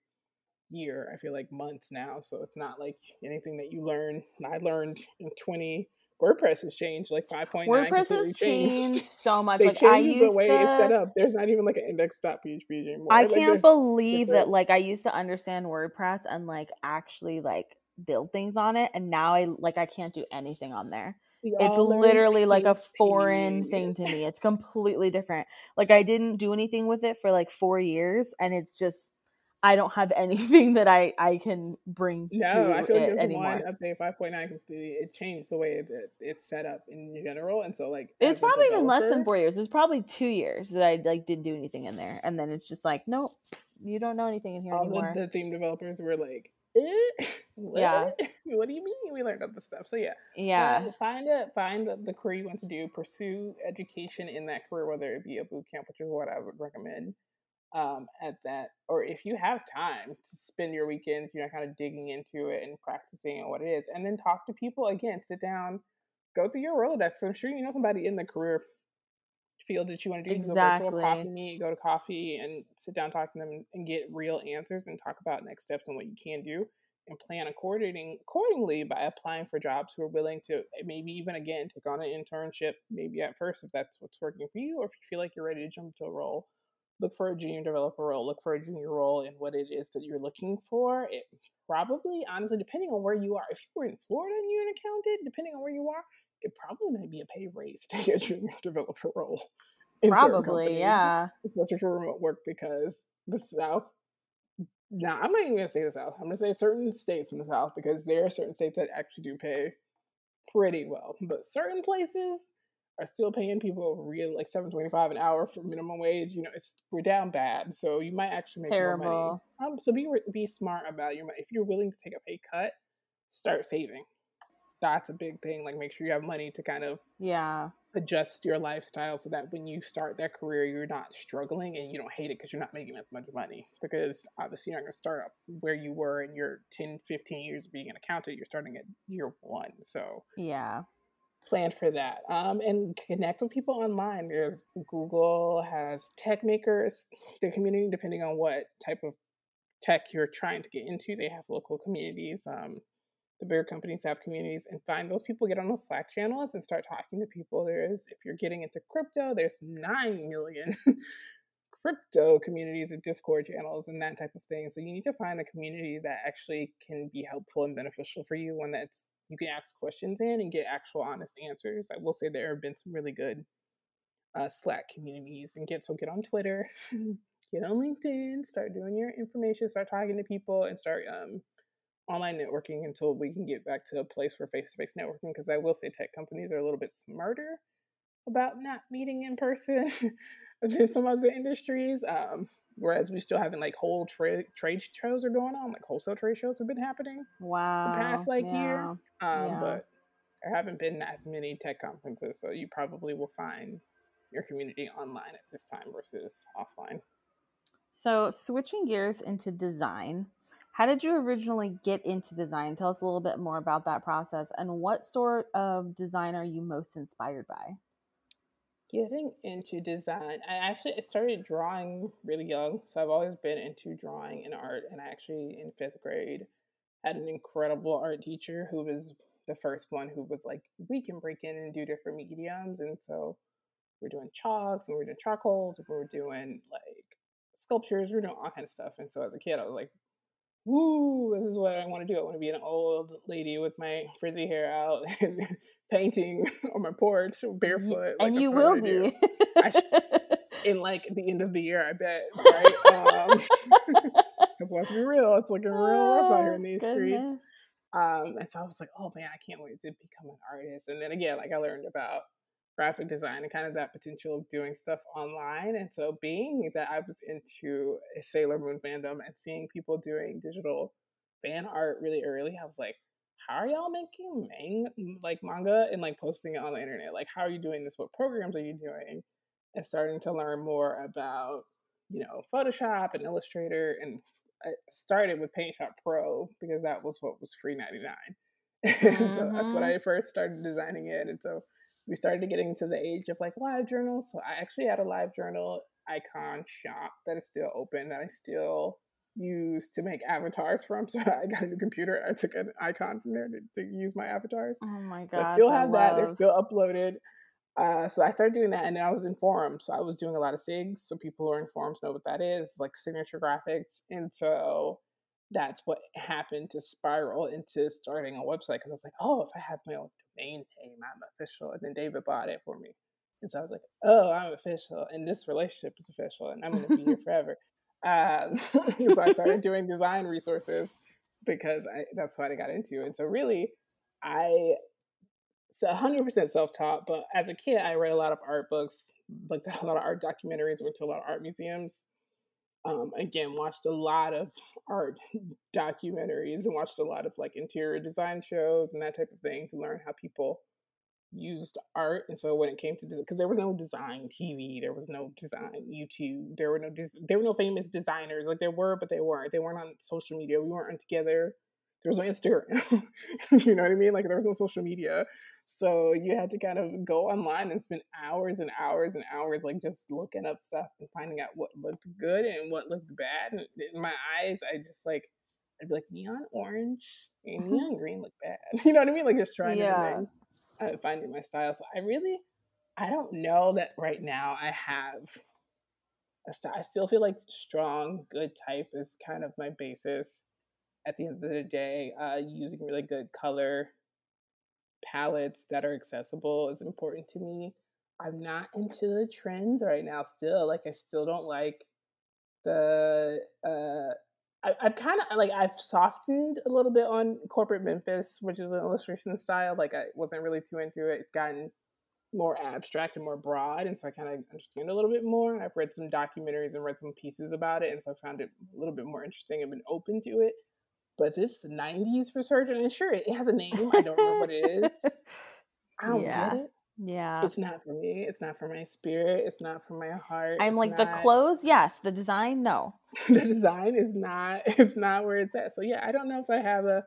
year. I feel like months now. So it's not like anything that you learn. I learned in 20 WordPress has changed like 5.9. WordPress has changed. changed. so much. they like changed I used the way to, it's set up. There's not even like an index.php anymore. I can't believe different... that like I used to understand WordPress and like actually like build things on it and now I like I can't do anything on there. It's literally like a foreign thing to me. It's completely different. Like I didn't do anything with it for like 4 years and it's just I don't have anything that I I can bring. No, I feel like anymore. one update five point nine completely it changed the way it, it's set up in general, and so like it's probably even less than four years. It's probably two years that I like didn't do anything in there, and then it's just like nope, you don't know anything in here All anymore. The, the theme developers were like. Eh? What? Yeah. what do you mean? We learned all this stuff. So yeah. Yeah. Uh, find it. Find the career you want to do. Pursue education in that career, whether it be a boot camp, which is what I would recommend um, at that, or if you have time to spend your weekends, you know, kind of digging into it and practicing and what it is, and then talk to people again. Sit down, go through your Rolodex. I'm sure you know somebody in the career field that you want to do. Exactly. Go virtual coffee meet, go to coffee, and sit down, talk to them, and get real answers, and talk about next steps and what you can do, and plan according accordingly by applying for jobs who are willing to eh, maybe even again take on an internship, maybe at first if that's what's working for you, or if you feel like you're ready to jump to a role look for a junior developer role, look for a junior role in what it is that you're looking for. It probably, honestly, depending on where you are, if you were in Florida and you're an accountant, depending on where you are, it probably might be a pay raise to get a junior developer role. Probably, yeah. Especially for remote work because the South. Now, I'm not even going to say the South. I'm going to say certain states in the South because there are certain states that actually do pay pretty well. But certain places, are still paying people real like seven twenty five an hour for minimum wage. You know, it's we're down bad, so you might actually make Terrible. more money. Um, so be be smart about your money. If you're willing to take a pay cut, start saving. That's a big thing. Like, make sure you have money to kind of yeah adjust your lifestyle so that when you start that career, you're not struggling and you don't hate it because you're not making as much money. Because obviously, you're not going to start up where you were in your 10, 15 years of being an accountant. You're starting at year one. So yeah, plan for that um, and connect with people online there's google has Techmakers the community depending on what type of tech you're trying to get into they have local communities um, the bigger companies have communities and find those people get on those slack channels and start talking to people there is if you're getting into crypto there's 9 million crypto communities and discord channels and that type of thing so you need to find a community that actually can be helpful and beneficial for you one that's you can ask questions in and get actual honest answers. I will say there have been some really good uh, Slack communities and get so get on Twitter, get on LinkedIn, start doing your information, start talking to people, and start um, online networking until we can get back to a place for face to face networking. Because I will say tech companies are a little bit smarter about not meeting in person than some other industries. Um, Whereas we still having like whole tra- trade shows are going on, like wholesale trade shows have been happening. Wow. The past like yeah. year. Um, yeah. But there haven't been as many tech conferences, so you probably will find your community online at this time versus offline. So switching gears into design, how did you originally get into design? Tell us a little bit more about that process and what sort of design are you most inspired by? Getting into design, I actually started drawing really young. So I've always been into drawing and art. And I actually, in fifth grade, had an incredible art teacher who was the first one who was like, we can break in and do different mediums. And so we're doing chalks and we're doing charcoals and we're doing like sculptures, we're doing all kind of stuff. And so as a kid, I was like, woo, this is what I want to do. I want to be an old lady with my frizzy hair out and painting on my porch barefoot. Like, and you will be. sh- in like the end of the year, I bet, right? Because um, let's be real, it's looking real rough out here in these goodness. streets. Um, and so I was like, oh man, I can't wait to become an artist. And then again, like I learned about graphic design and kind of that potential of doing stuff online. And so being that I was into a Sailor Moon fandom and seeing people doing digital fan art really early, I was like, how are y'all making mang- like manga and like posting it on the internet? Like, how are you doing this? What programs are you doing? And starting to learn more about, you know, Photoshop and Illustrator. And I started with Paint Shop Pro because that was what was free 99. Mm-hmm. so that's when mm-hmm. I first started designing it. And so we started getting into the age of like live journals. So I actually had a live journal icon shop that is still open that I still use to make avatars from. So I got a new computer. I took an icon from there to, to use my avatars. Oh my god! So I still have I that. Love... They're still uploaded. Uh, so I started doing that, and then I was in forums. So I was doing a lot of SIGs. So people who are in forums know what that is, like signature graphics. And so that's what happened to spiral into starting a website because I was like, oh, if I have my own domain name, I'm official. And then David bought it for me. And so I was like, oh, I'm official, and this relationship is official, and I'm going to be here forever. Um, so I started doing design resources because I, that's what I got into. And so really, I so 100% self-taught, but as a kid, I read a lot of art books, looked at a lot of art documentaries, went to a lot of art museums. Um, again, watched a lot of art documentaries and watched a lot of like interior design shows and that type of thing to learn how people used art and so when it came to because there was no design tv there was no design youtube there were no there were no famous designers like there were but they weren't they weren't on social media we weren't together there was no instagram you know what i mean like there was no social media so you had to kind of go online and spend hours and hours and hours like just looking up stuff and finding out what looked good and what looked bad and in my eyes i just like I'd be like neon orange and neon green look bad. You know what I mean? Like just trying yeah. things uh, finding my style. So I really, I don't know that right now I have a style. I still feel like strong, good type is kind of my basis. At the end of the day, uh, using really good color palettes that are accessible is important to me. I'm not into the trends right now. Still, like I still don't like the uh, I, have kind of like I've softened a little bit on corporate Memphis, which is an illustration style. Like I wasn't really too into it. It's gotten more abstract and more broad, and so I kind of understand a little bit more. I've read some documentaries and read some pieces about it, and so I found it a little bit more interesting I've been open to it. But this '90s resurgence, and sure, it has a name. I don't know what it is. I don't yeah. get it. Yeah. It's not for me. It's not for my spirit. It's not for my heart. I'm it's like not... the clothes, yes. The design, no. the design is not it's not where it's at. So yeah, I don't know if I have a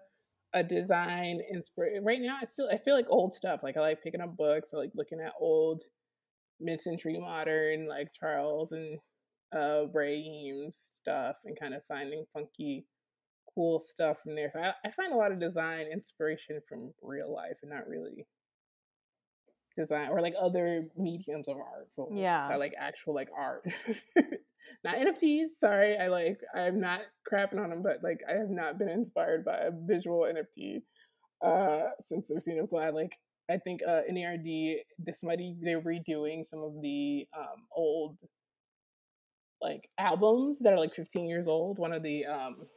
a design inspiration. Right now I still I feel like old stuff. Like I like picking up books, I like looking at old mid century modern, like Charles and uh Ray Eames stuff and kind of finding funky cool stuff from there. So I, I find a lot of design inspiration from real life and not really design or like other mediums of art. For yeah, so I like actual like art, not NFTs. Sorry, I like I'm not crapping on them, but like I have not been inspired by a visual NFT uh since I've seen them. So I like I think uh NERD this might be they're redoing some of the um old like albums that are like 15 years old. One of the um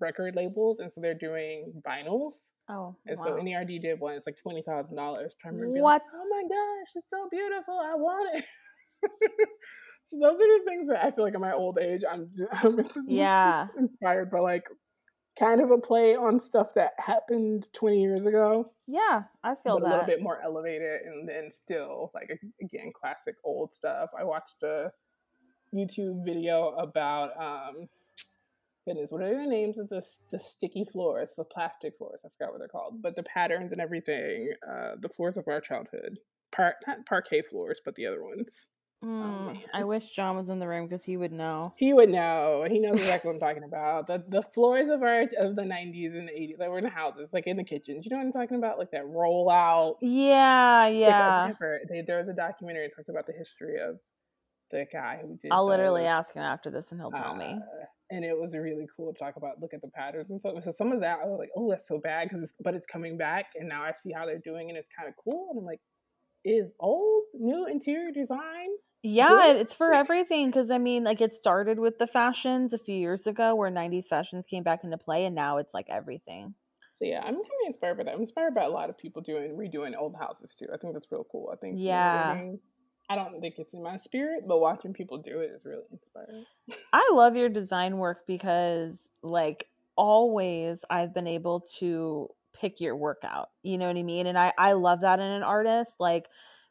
record labels, and so they're doing vinyls. Oh, and wow. so NERD did one. It's like twenty thousand dollars. What? Like, oh my gosh, it's so beautiful. I want it. so those are the things that I feel like in my old age, I'm, I'm yeah inspired by like kind of a play on stuff that happened 20 years ago. Yeah, I feel that. A little bit more elevated and then still like again classic old stuff. I watched a YouTube video about um what are the names of the the sticky floors, the plastic floors? I forgot what they're called, but the patterns and everything, uh, the floors of our childhood, Par- not parquet floors, but the other ones. Mm, oh, I wish John was in the room because he would know. He would know. He knows exactly what I'm talking about. The the floors of our of the 90s and the 80s that were in the houses, like in the kitchens. You know what I'm talking about? Like that rollout. Yeah, yeah. They, there was a documentary that talked about the history of the guy who did. I'll those. literally ask him after this, and he'll tell uh, me. And it was really cool to talk about, look at the patterns and stuff. So some of that, I was like, oh, that's so bad because, but it's coming back, and now I see how they're doing, and it's kind of cool. And I'm like, is old new interior design? Yeah, it's for everything because I mean, like it started with the fashions a few years ago, where '90s fashions came back into play, and now it's like everything. So yeah, I'm kind of inspired by that. I'm inspired by a lot of people doing redoing old houses too. I think that's real cool. I think yeah, you know, I don't think it's in my spirit, but watching people do it is really inspiring. I love your design work because, like, always I've been able to pick your work out. You know what I mean? And I, I love that in an artist. Like,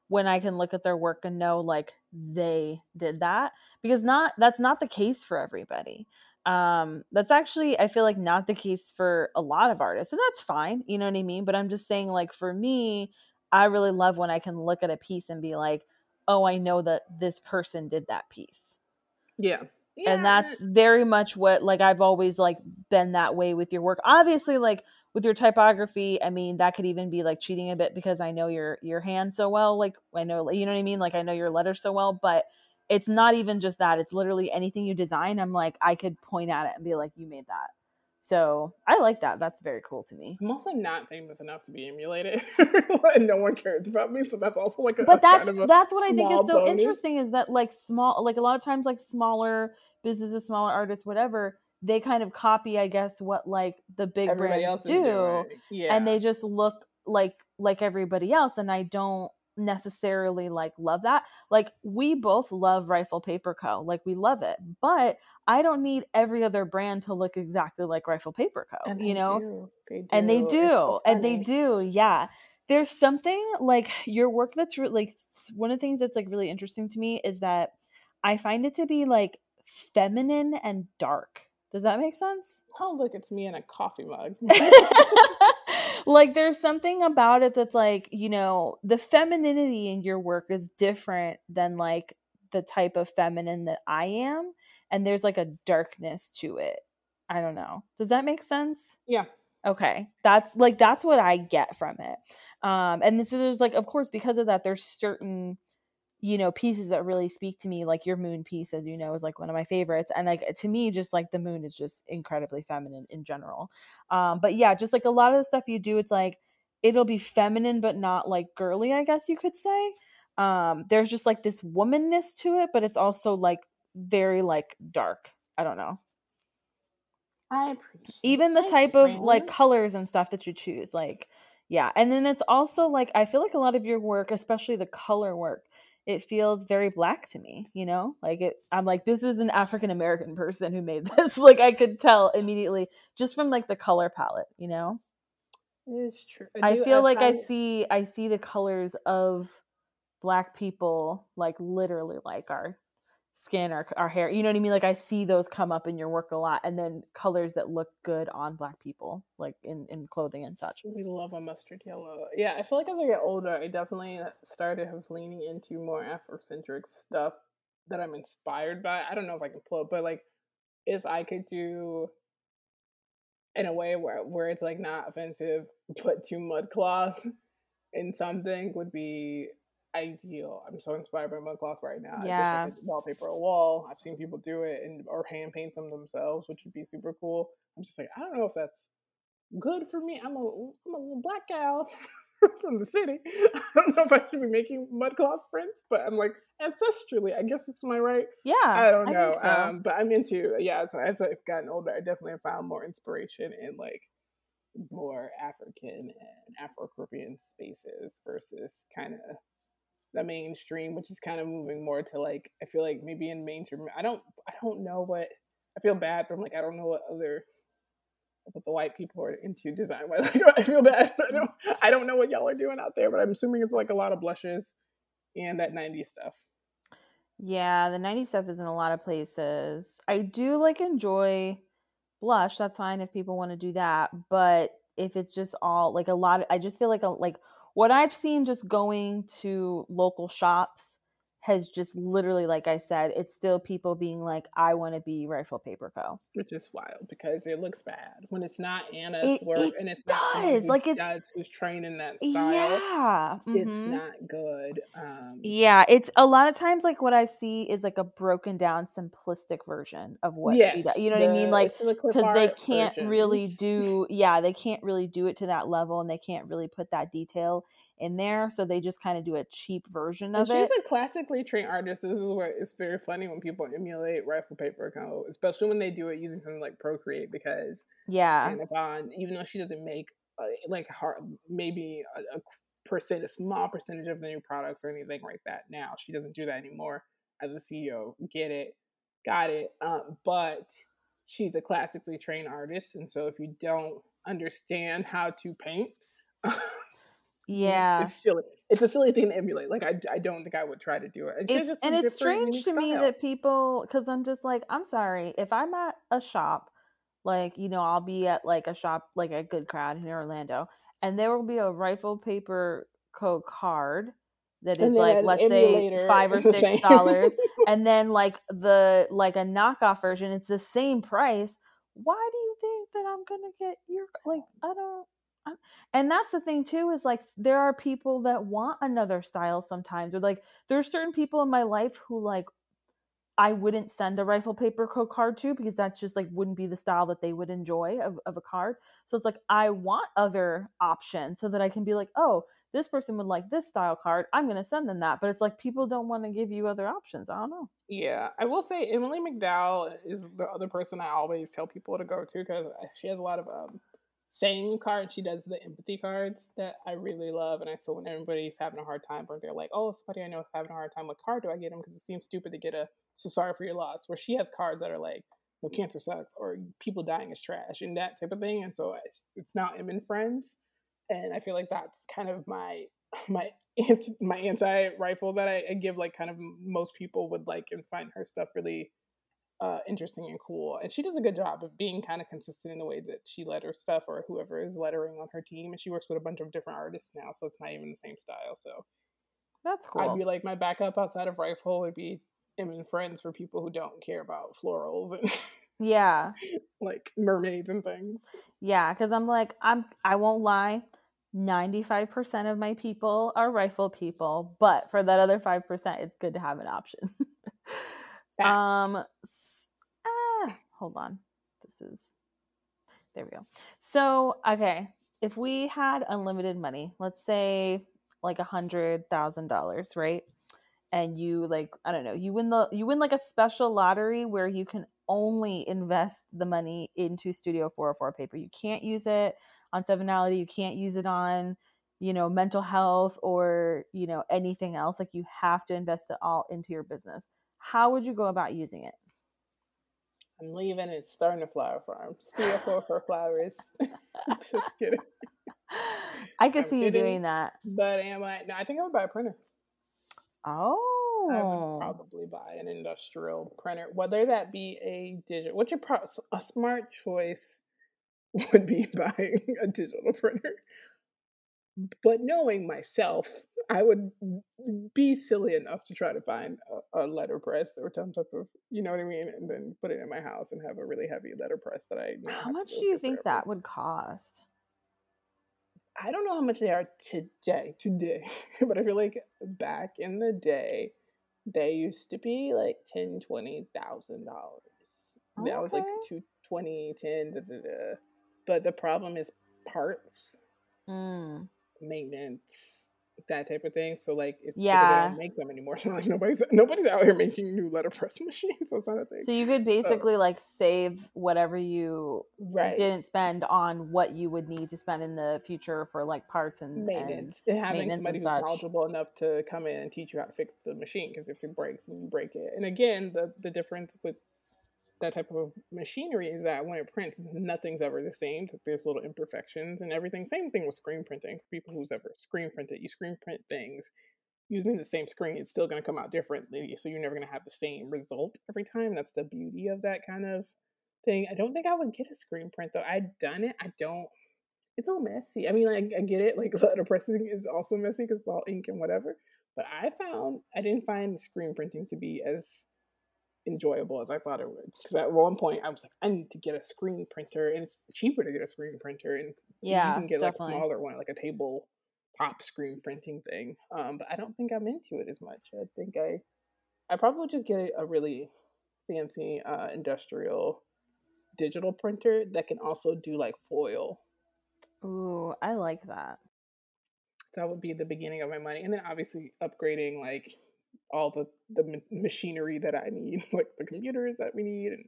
when I can look at their work and know, like, they did that because not that's not the case for everybody. Um, that's actually I feel like not the case for a lot of artists, and that's fine. You know what I mean? But I'm just saying, like, for me, I really love when I can look at a piece and be like, oh, I know that this person did that piece. Yeah. yeah. and that's very much what like I've always like been that way with your work. Obviously, like with your typography, I mean that could even be like cheating a bit because I know your your hand so well. Like I know you know what I mean. Like I know your letter so well, but it's not even just that. It's literally anything you design. I'm like I could point at it and be like, you made that. So I like that. That's very cool to me. I'm also not famous enough to be emulated, and no one cares about me. So that's also like a. But that's kind of that's what I think is so bonus. interesting is that like small, like a lot of times, like smaller businesses, smaller artists, whatever, they kind of copy, I guess, what like the big everybody brands do, yeah. and they just look like like everybody else. And I don't necessarily like love that. Like we both love Rifle Paper Co. Like we love it. But I don't need every other brand to look exactly like Rifle Paper Co. And you know? They do. And they do. So and they do. Yeah. There's something like your work that's re- like one of the things that's like really interesting to me is that I find it to be like feminine and dark. Does that make sense? Oh, look, it's me in a coffee mug. like there's something about it that's like you know the femininity in your work is different than like the type of feminine that i am and there's like a darkness to it. I don't know. Does that make sense? Yeah. Okay. That's like that's what i get from it. Um and so there's like of course because of that there's certain you know pieces that really speak to me like your moon piece as you know is like one of my favorites and like to me just like the moon is just incredibly feminine in general. Um but yeah just like a lot of the stuff you do it's like it'll be feminine but not like girly i guess you could say. Um there's just like this womanness to it but it's also like very like dark. I don't know. I appreciate even the type of like colors and stuff that you choose like yeah and then it's also like i feel like a lot of your work especially the color work it feels very black to me, you know? Like it I'm like this is an African American person who made this. like I could tell immediately just from like the color palette, you know? It is true. I, I feel like I see I see the colors of black people like literally like our skin or our hair you know what i mean? Like i see those come up in your work a lot and then colors that look good on black people like in in clothing and such. We love a mustard yellow. Yeah i feel like as i get older i definitely started leaning into more afrocentric stuff that i'm inspired by. I don't know if i can pull it but like if i could do in a way where where it's like not offensive put too mud cloth in something would be ideal. I'm so inspired by mud cloth right now. Yeah. I wish I could wallpaper a wall. I've seen people do it and or hand paint them themselves, which would be super cool. I'm just like, I don't know if that's good for me. I'm a I'm a little black gal from the city. I don't know if I should be making mudcloth prints, but I'm like ancestrally, I guess it's my right. Yeah. I don't know. I so. um, but I'm into yeah. So as I've gotten older, I definitely have found more inspiration in like more African and Afro Caribbean spaces versus kind of the mainstream, which is kind of moving more to like I feel like maybe in mainstream. I don't I don't know what I feel bad, but I'm like I don't know what other what the white people are into design. I feel bad. I don't I don't know what y'all are doing out there, but I'm assuming it's like a lot of blushes and that 90s stuff. Yeah, the 90s stuff is in a lot of places. I do like enjoy blush. That's fine if people want to do that, but if it's just all like a lot of, I just feel like a like what I've seen just going to local shops has just literally, like I said, it's still people being like, I want to be Rifle Paper Co. Which is wild because it looks bad when it's not Anna's it, work it and it's does. not like it's who's training that style. Yeah, mm-hmm. it's not good. Um, yeah, it's a lot of times like what I see is like a broken down, simplistic version of what yes, she does. You know the, what I mean? Like because they can't versions. really do. Yeah, they can't really do it to that level, and they can't really put that detail in there so they just kind of do a cheap version of and it. she's a classically trained artist this is where it's very funny when people emulate rifle paper co especially when they do it using something like procreate because yeah. Bond, even though she doesn't make uh, like hard, maybe a, a percent a small percentage of the new products or anything like that now she doesn't do that anymore as a ceo get it got it um, but she's a classically trained artist and so if you don't understand how to paint Yeah, it's silly. It's a silly thing to emulate. Like I, I don't think I would try to do it. It's, it's and it's strange to me that people, because I'm just like, I'm sorry, if I'm at a shop, like you know, I'll be at like a shop, like a good crowd in Orlando, and there will be a rifle paper co card, that is like let's say five or six dollars and then like the like a knockoff version it's the same price why do you think that i'm gonna get your like i don't I, and that's the thing too is like there are people that want another style sometimes or like there's certain people in my life who like I wouldn't send a rifle paper coat card to because that's just like wouldn't be the style that they would enjoy of, of a card. So it's like I want other options so that I can be like, oh, this person would like this style card. I'm to send them that. But it's like people don't want to give you other options. I don't know. Yeah, I will say Emily McDowell is the other person I always tell people to go to because she has a lot of um, saying cards. She does the empathy cards that I really love. And I so when everybody's having a hard time or they're like, oh, somebody I know is having a hard time, what card do I get them? Because it seems stupid to get a so sorry for your loss, where she has cards that are like, well, cancer sucks or people dying is trash and that type of thing. And so it's now Em and Friends and I feel like that's kind of my my anti, my anti rifle that I, I, give like kind of most people would like and find her stuff really uh, interesting and cool. And she does a good job of being kind of consistent in the way that she letter stuff or whoever is lettering on her team. And she works with a bunch of different artists now, so it's not even the same style. So that's cool. I'd be like my backup outside of rifle would be Em and Friends for people who don't care about florals and yeah, like mermaids and things. Yeah, because I'm like I'm I won't lie. 95% of my people are rifle people, but for that other 5%, it's good to have an option. um hold on. This is There we go. So, okay, if we had unlimited money, let's say like a $100,000, right? And you like I don't know, you win the you win like a special lottery where you can only invest the money into Studio 404 paper. You can't use it on sevenality you can't use it on you know mental health or you know anything else like you have to invest it all into your business how would you go about using it i'm leaving It's starting a flower farm. Still for her flowers. Just kidding. I could I'm see kidding, you doing that. But am i? No i think i would buy a printer. Oh i would oh. probably buy an industrial printer. Whether that be a digital what's your pro- a smart choice would be buying a digital printer. But knowing myself, I would be silly enough to try to find a, a letterpress or some type of, you know what I mean, and then put it in my house and have a really heavy letterpress that I. How much do you think forever. that would cost? I don't know how much they are today, today, but I feel like back in the day, they used to be like ten, twenty thousand dollars. That was like two twenty, ten, da, da, da. But the problem is parts, mm. Maintenance, that type of thing. So like, yeah, don't make them anymore. So like nobody's nobody's out here making new letterpress machines. So it's not a thing. So you could basically so, like save whatever you right. didn't spend on what you would need to spend in the future for like parts and maintenance. And, and having maintenance somebody who's such. knowledgeable enough to come in and teach you how to fix the machine because if it breaks, then you break it. And again, the the difference with that type of machinery is that when it prints, nothing's ever the same. There's little imperfections and everything. Same thing with screen printing. For people who's ever screen printed, you screen print things using the same screen, it's still going to come out differently. So you're never going to have the same result every time. That's the beauty of that kind of thing. I don't think I would get a screen print though. I've done it. I don't. It's a little messy. I mean, like I get it. Like letterpressing is also messy because it's all ink and whatever. But I found I didn't find screen printing to be as enjoyable as I thought it would. Because at one point I was like, I need to get a screen printer, and it's cheaper to get a screen printer, and yeah, you can get definitely. like a smaller one, like a table top screen printing thing. Um, but I don't think I'm into it as much. I think I, I probably just get a really fancy uh, industrial digital printer that can also do like foil. Ooh, I like that. That would be the beginning of my money, and then obviously upgrading like all the the machinery that I need, like the computers that we need and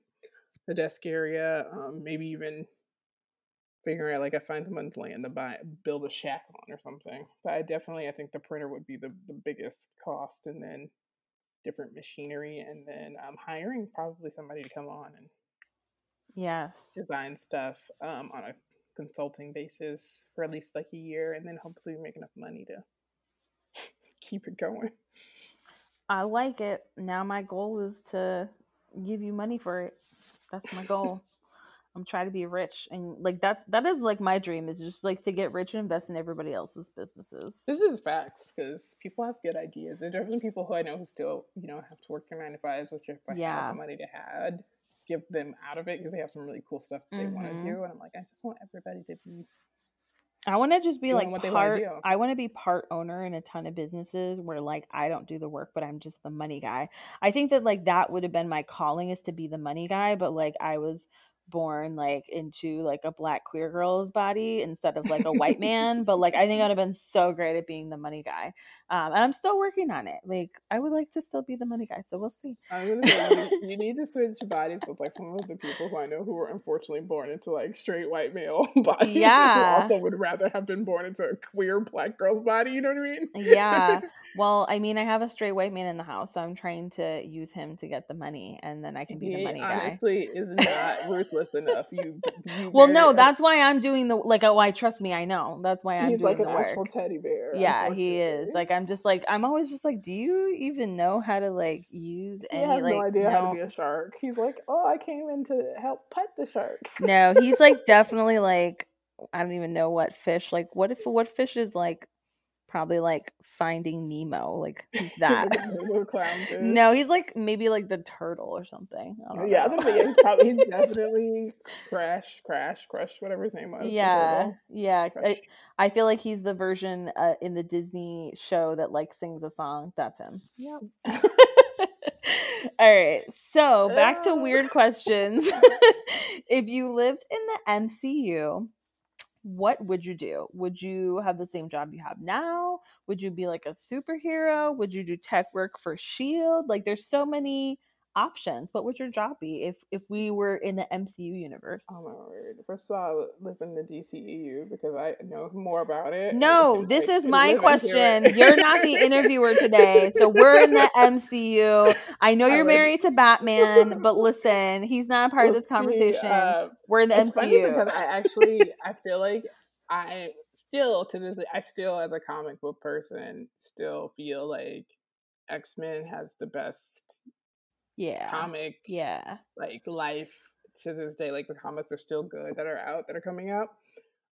the desk area. Um, maybe even figuring out like I find some land to buy build a shack on or something. But I definitely I think the printer would be the the biggest cost, and then different machinery, and then um, hiring probably somebody to come on and yes design stuff um, on a consulting basis for at least like a year, and then hopefully make enough money to keep it going. I like it. Now my goal is to give you money for it. That's my goal. I'm trying to be rich and like that's that is like my dream is just like to get rich and invest in everybody else's businesses. This is facts because people have good ideas. There are definitely people who I know who still you know have to work their nine to fives, which if I yeah. have the money to have, give them out of it because they have some really cool stuff they mm-hmm. want to do. And I'm like, I just want everybody to be I want to just be like part. I want to be part owner in a ton of businesses where like I don't do the work, but I'm just the money guy. I think that like that would have been my calling is to be the money guy, but like I was born like into like a black queer girl's body instead of like a white man. But like I think I'd have been so great at being the money guy. Um, and I'm still working on it. Like I would like to still be the money guy. So we'll see. I'm gonna say you, need to switch bodies with like some of the people who I know who were unfortunately born into like straight white male bodies. Yeah. Who also would rather have been born into a queer black girl's body. You know what I mean? yeah. Well, I mean, I have a straight white man in the house, so I'm trying to use him to get the money, and then I can be he the money guy. Honestly, is not ruthless enough. You. you well, no, that's why I'm doing the like. Oh, I trust me. I know. That's why I'm. He's like an actual teddy bear. Yeah, he is. Like I'm just like I'm always just like, do you even know how to like use any? He has like, no idea how to be a shark. He's like, oh, I came in to help pet the sharks. no, he's like definitely like I don't even know what fish. Like, what if what fish is like probably like finding Nemo. Like he's that. no, he's like maybe like the turtle or something. yeah, I think yeah, he's probably he's definitely Crash, Crash, Crush, whatever his name was. Yeah, yeah. I, I, feel like he's the version uh, in the Disney show that like sings a song. That's him. Yeah. All right. So back to weird questions. if you lived in the MCU, what would you do? Would you have the same job you have now? Would you be like a superhero? Would you do tech work for Shield? Like there's so many options. What would your job be if if we were in the MCU universe? Oh my word! First of all, I would live in the DCEU because I know more about it. No, this like, is my question. You're not the interviewer today, so we're in the MCU. I know you're married to Batman, but listen, he's not a part of this conversation. Uh, we're in the it's MCU funny because I actually I feel like I still to this I still as a comic book person still feel like X Men has the best yeah. comic yeah. like life to this day like the comics are still good that are out that are coming out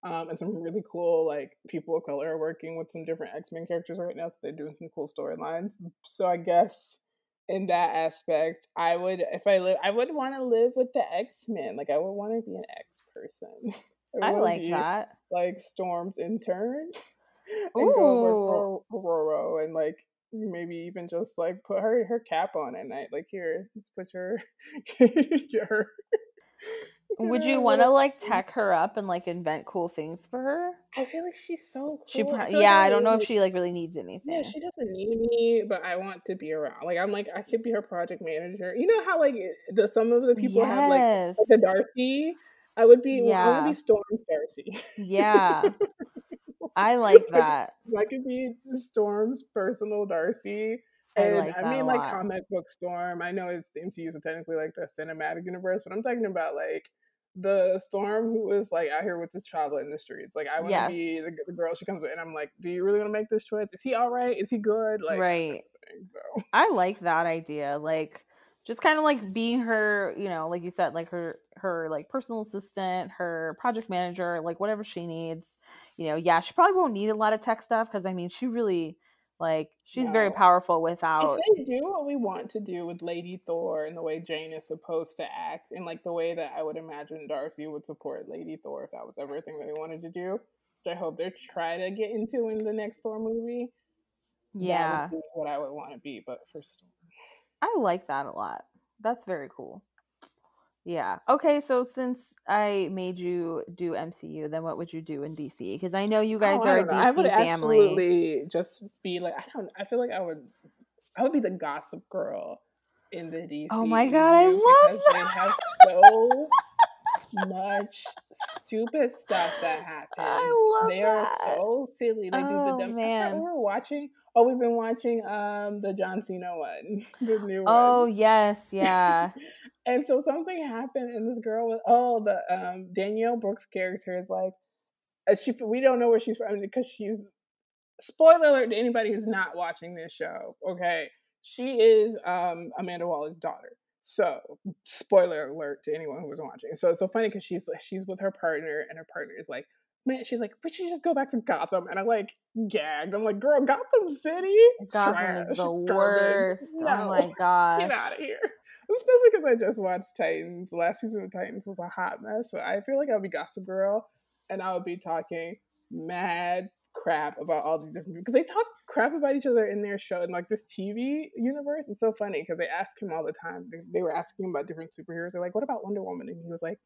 um, and some really cool like people of color are working with some different x-men characters right now so they're doing some cool storylines. So i guess in that aspect i would if i live i would want to live with the x-men like i would want to be an x person. I, I like that. like storm's intern and Ooh. go work for Ororo and like maybe even just like put her her cap on at night. Like here, let's put your your. Would you want to like tech her up and like invent cool things for her? I feel like she's so cool. She, pro- so yeah, I don't know if she like really needs anything. Yeah, she doesn't need me, but I want to be around. Like I'm like I could be her project manager. You know how like the some of the people yes. have like, like the Darcy. I would be. Yeah. I would be Storm Darcy. Yeah. I like that. I could be Storm's personal Darcy. And I, like I mean, like comic book Storm. I know it's the MCU, so technically like the cinematic universe, but I'm talking about like the Storm who was like out here with the T'Challa in the streets. Like I want to yes. be the, the, girl she comes with, and I'm like, do you really want to make this choice? Is he all right? Is he good? Like right. Thing, so. I like that idea. Like just kind of like being her, you know, like you said, like her her like personal assistant, her project manager, like whatever she needs. You know, yeah, she probably won't need a lot of tech stuff because I mean, she really like she's no. very powerful without. If they do what we want to do with Lady Thor and the way Jane is supposed to act, and like the way that I would imagine Darcy would support Lady Thor if that was ever a thing that they wanted to do, which I hope they try to get into in the next Thor movie. Yeah, what I would want to be, but for Storm. I like that a lot. That's very cool. Yeah. Okay. So since I made you do MCU, then what would you do in DC? Because I know you oh, guys oh, are a DC I would family. Absolutely, just be like I don't. I feel like I would. I would be the gossip girl in the DC. Oh my god, I love that. They have so much stupid stuff that happens. I love They that. are so silly. They oh, do the oh, dumb. Man. We were watching. Oh, we've been watching um the John Cena one, the new oh, one. Oh yes, yeah. and so something happened, and this girl was oh the um Danielle Brooks character is like uh, she we don't know where she's from because she's spoiler alert to anybody who's not watching this show. Okay, she is um Amanda Waller's daughter. So, spoiler alert to anyone who was watching. So it's so funny because she's she's with her partner, and her partner is like, "Man," she's like, "We should just go back to Gotham." And I like gagged. I'm like, "Girl, Gotham City, Gotham trash, is the garbage. worst. Oh no, oh my god, get out of here!" Especially because I just watched Titans. The last season of Titans was a hot mess. So I feel like I'll be Gossip Girl, and I will be talking mad crap about all these different people because they talk crap about each other in their show and like this TV universe. It's so funny because they ask him all the time. They, they, were asking him about different superheroes. They're like, "What about Wonder Woman?" And he was like,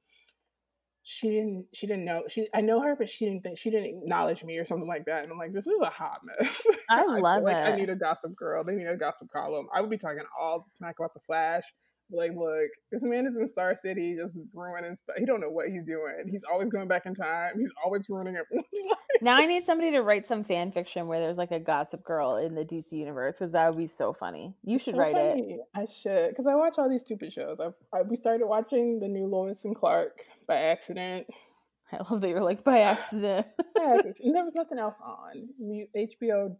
"She didn't. She didn't know. She. I know her, but she didn't think. She didn't acknowledge me or something like that." And I'm like, "This is a hot mess." I love I it. Like I need a gossip girl. They need a gossip column. I would be talking all the smack about the Flash like, look, this man is in Star City just ruining stuff. He don't know what he's doing. He's always going back in time. He's always ruining everyone's life. Now I need somebody to write some fan fiction where there's like a gossip girl in the DC universe because that would be so funny. You should so write funny. it. I should because I watch all these stupid shows. I've, I, we started watching the new Lois and Clark by accident. I love that you're like by accident. yeah, there was nothing else on. HBO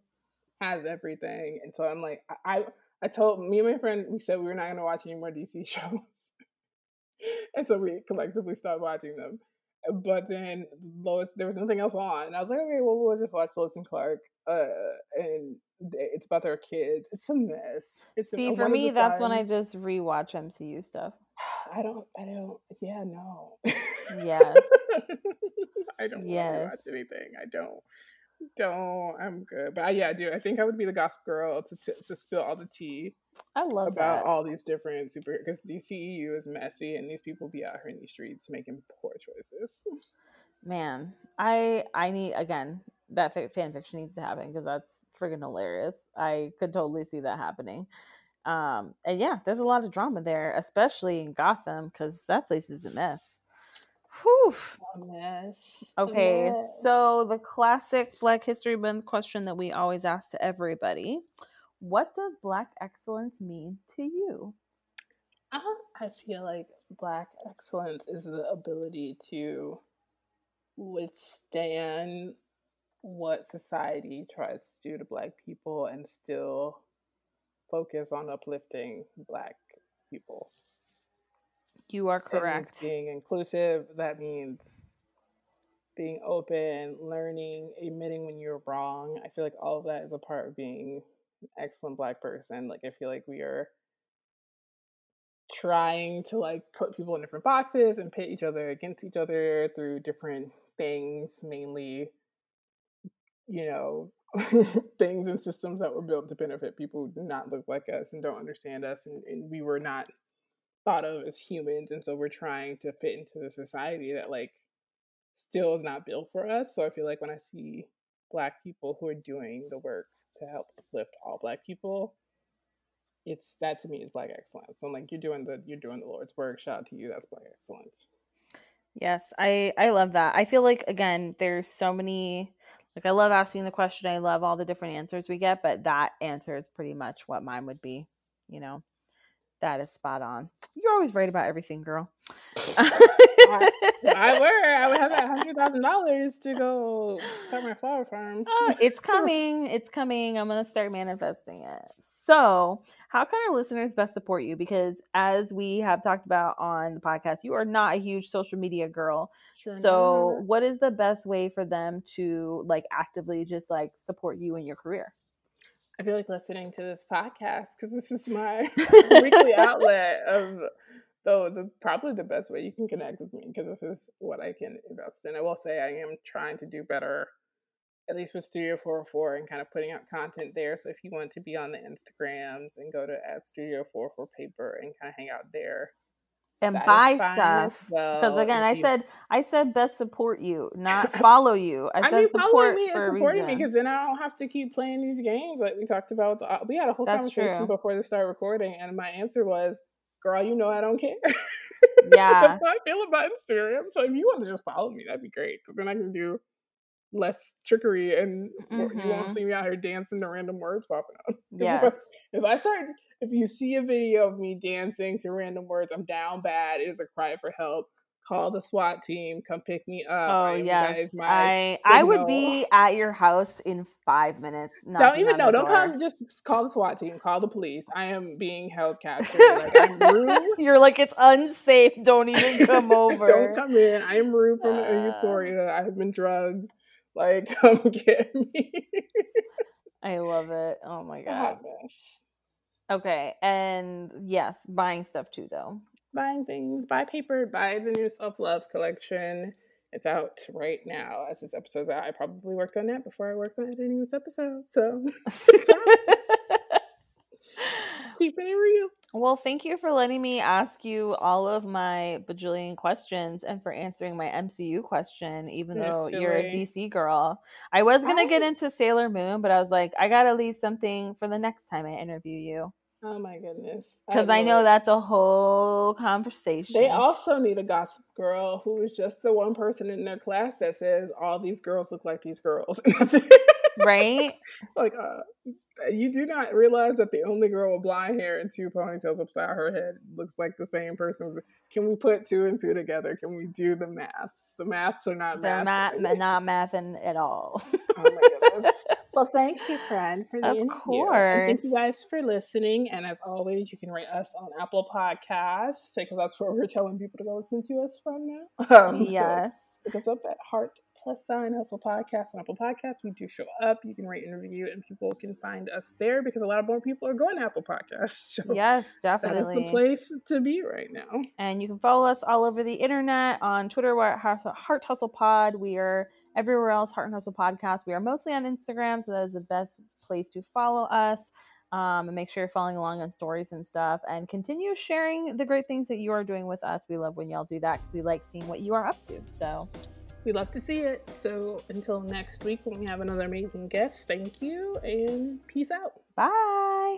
has everything, and so I'm like, I, I I told me and my friend, we said we were not going to watch any more DC shows. and so we collectively stopped watching them. But then Lois, there was nothing else on. And I was like, okay, well, we'll just watch Lois and Clark. Uh, and it's about their kids. It's a mess. It's See, a, for me, that's when I just rewatch MCU stuff. I don't, I don't, yeah, no. Yes. I don't yes. watch anything. I don't don't. I'm good, but I, yeah, I do. I think I would be the gossip girl to to, to spill all the tea. I love about that. all these different super because DCEU is messy and these people be out here in these streets making poor choices. Man, I I need again that fan fiction needs to happen because that's friggin' hilarious. I could totally see that happening. Um, and yeah, there's a lot of drama there, especially in Gotham because that place is a mess. Whew. Okay, mess. so the classic Black History Month question that we always ask to everybody: What does Black excellence mean to you? Uh, I feel like Black excellence is the ability to withstand what society tries to do to Black people and still focus on uplifting Black people. You are correct. being inclusive, that means being open, learning, admitting when you're wrong. I feel like all of that is a part of being an excellent black person. Like I feel like we are trying to like put people in different boxes and pit each other against each other through different things, mainly you know, things and systems that were built to benefit people who do not look like us and don't understand us and, and we were not thought of as humans and so we're trying to fit into the society that like still is not built for us so i feel like when i see black people who are doing the work to help lift all black people it's that to me is black excellence so I'm like you're doing the you're doing the lord's work shout out to you that's black excellence. Yes i i love that i feel like again there's so many like i love asking the question i love all the different answers we get but that answer is pretty much what mine would be you know that is spot on. You're always right about everything, girl. I, I were. I would have that hundred thousand dollars to go start my flower farm. Uh, it's coming. It's coming. I'm gonna start manifesting it. So, how can our listeners best support you? Because as we have talked about on the podcast, you are not a huge social media girl. Sure so, not. what is the best way for them to like actively just like support you in your career? I feel like listening to this podcast because this is my weekly outlet of so the probably the best way you can connect with me because this is what I can invest in. I will say I am trying to do better, at least with Studio 404 and kind of putting out content there. So if you want to be on the Instagrams and go to at Studio 404 Paper and kind of hang out there, and buy stuff because again i said i said best support you not follow you. I, I said mean, support me for supporting me because then i don't have to keep playing these games like we talked about uh, we had a whole That's conversation true. before they start recording and my answer was girl you know i don't care. Yeah. that's how i feel about instagram so if you want to just follow me that'd be great because then i can do less trickery and mm-hmm. you won't mm-hmm. see me out here dancing to random words popping up. Yeah. If, if, I start, if you see a video of me dancing to random words, I'm down bad. It is a cry for help. call the SWAT team, come pick me up. Oh yes, I I would be at your house in five minutes. Don't even know. Don't come. Just call the SWAT team. Call the police. I am being held captive. Like, You're like it's unsafe. Don't even come over. don't come in. I am Rue from uh, Euphoria. I have been drugged. Like come get me. I love it. Oh my god. Okay, and yes, buying stuff too though buying things, buy paper, buy the new self love collection. It's out right now as this episode's out. I probably worked on that before I worked on editing this episode. So keeping it real. Well, thank you for letting me ask you all of my bajillion questions and for answering my MCU question, even though silly. you're a DC girl. I was going to get into Sailor Moon, but I was like, I got to leave something for the next time I interview you. Oh my goodness. Because I, I, know that's a whole conversation. They also need a gossip girl who is just the one person in their class that says all these girls look like these girls. right? like, uh, you do not realize that the only girl with blonde hair and two ponytails upside her head looks like the same person. Can we put two and two together? Can we do the maths? The maths are not They're math. not not mathing at all. oh my well, thank you, friend, for the of interview. course. thank you guys for listening. And as always, you can rate us on Apple Podcasts because that's where we're telling people to go listen to us from now. Um, yes. So Look us up at Heart Plus Sign Hustle Podcast on Apple Podcasts. We do show up. You can rate and review, and people can find us there because a lot of more people are going to Apple Podcasts. So yes, definitely. That is the place to be right now. And you can follow us all over the internet on Twitter. We're at Heart Hustle Pod. We are everywhere else, Heart and Hustle Podcast. We are mostly on Instagram, so that is the best place to follow us. Um, and make sure you're following along on stories and stuff and continue sharing the great things that you are doing with us. We love when y'all do that because we like seeing what you are up to. So we love to see it. So until next week when we have another amazing guest, thank you and peace out. Bye.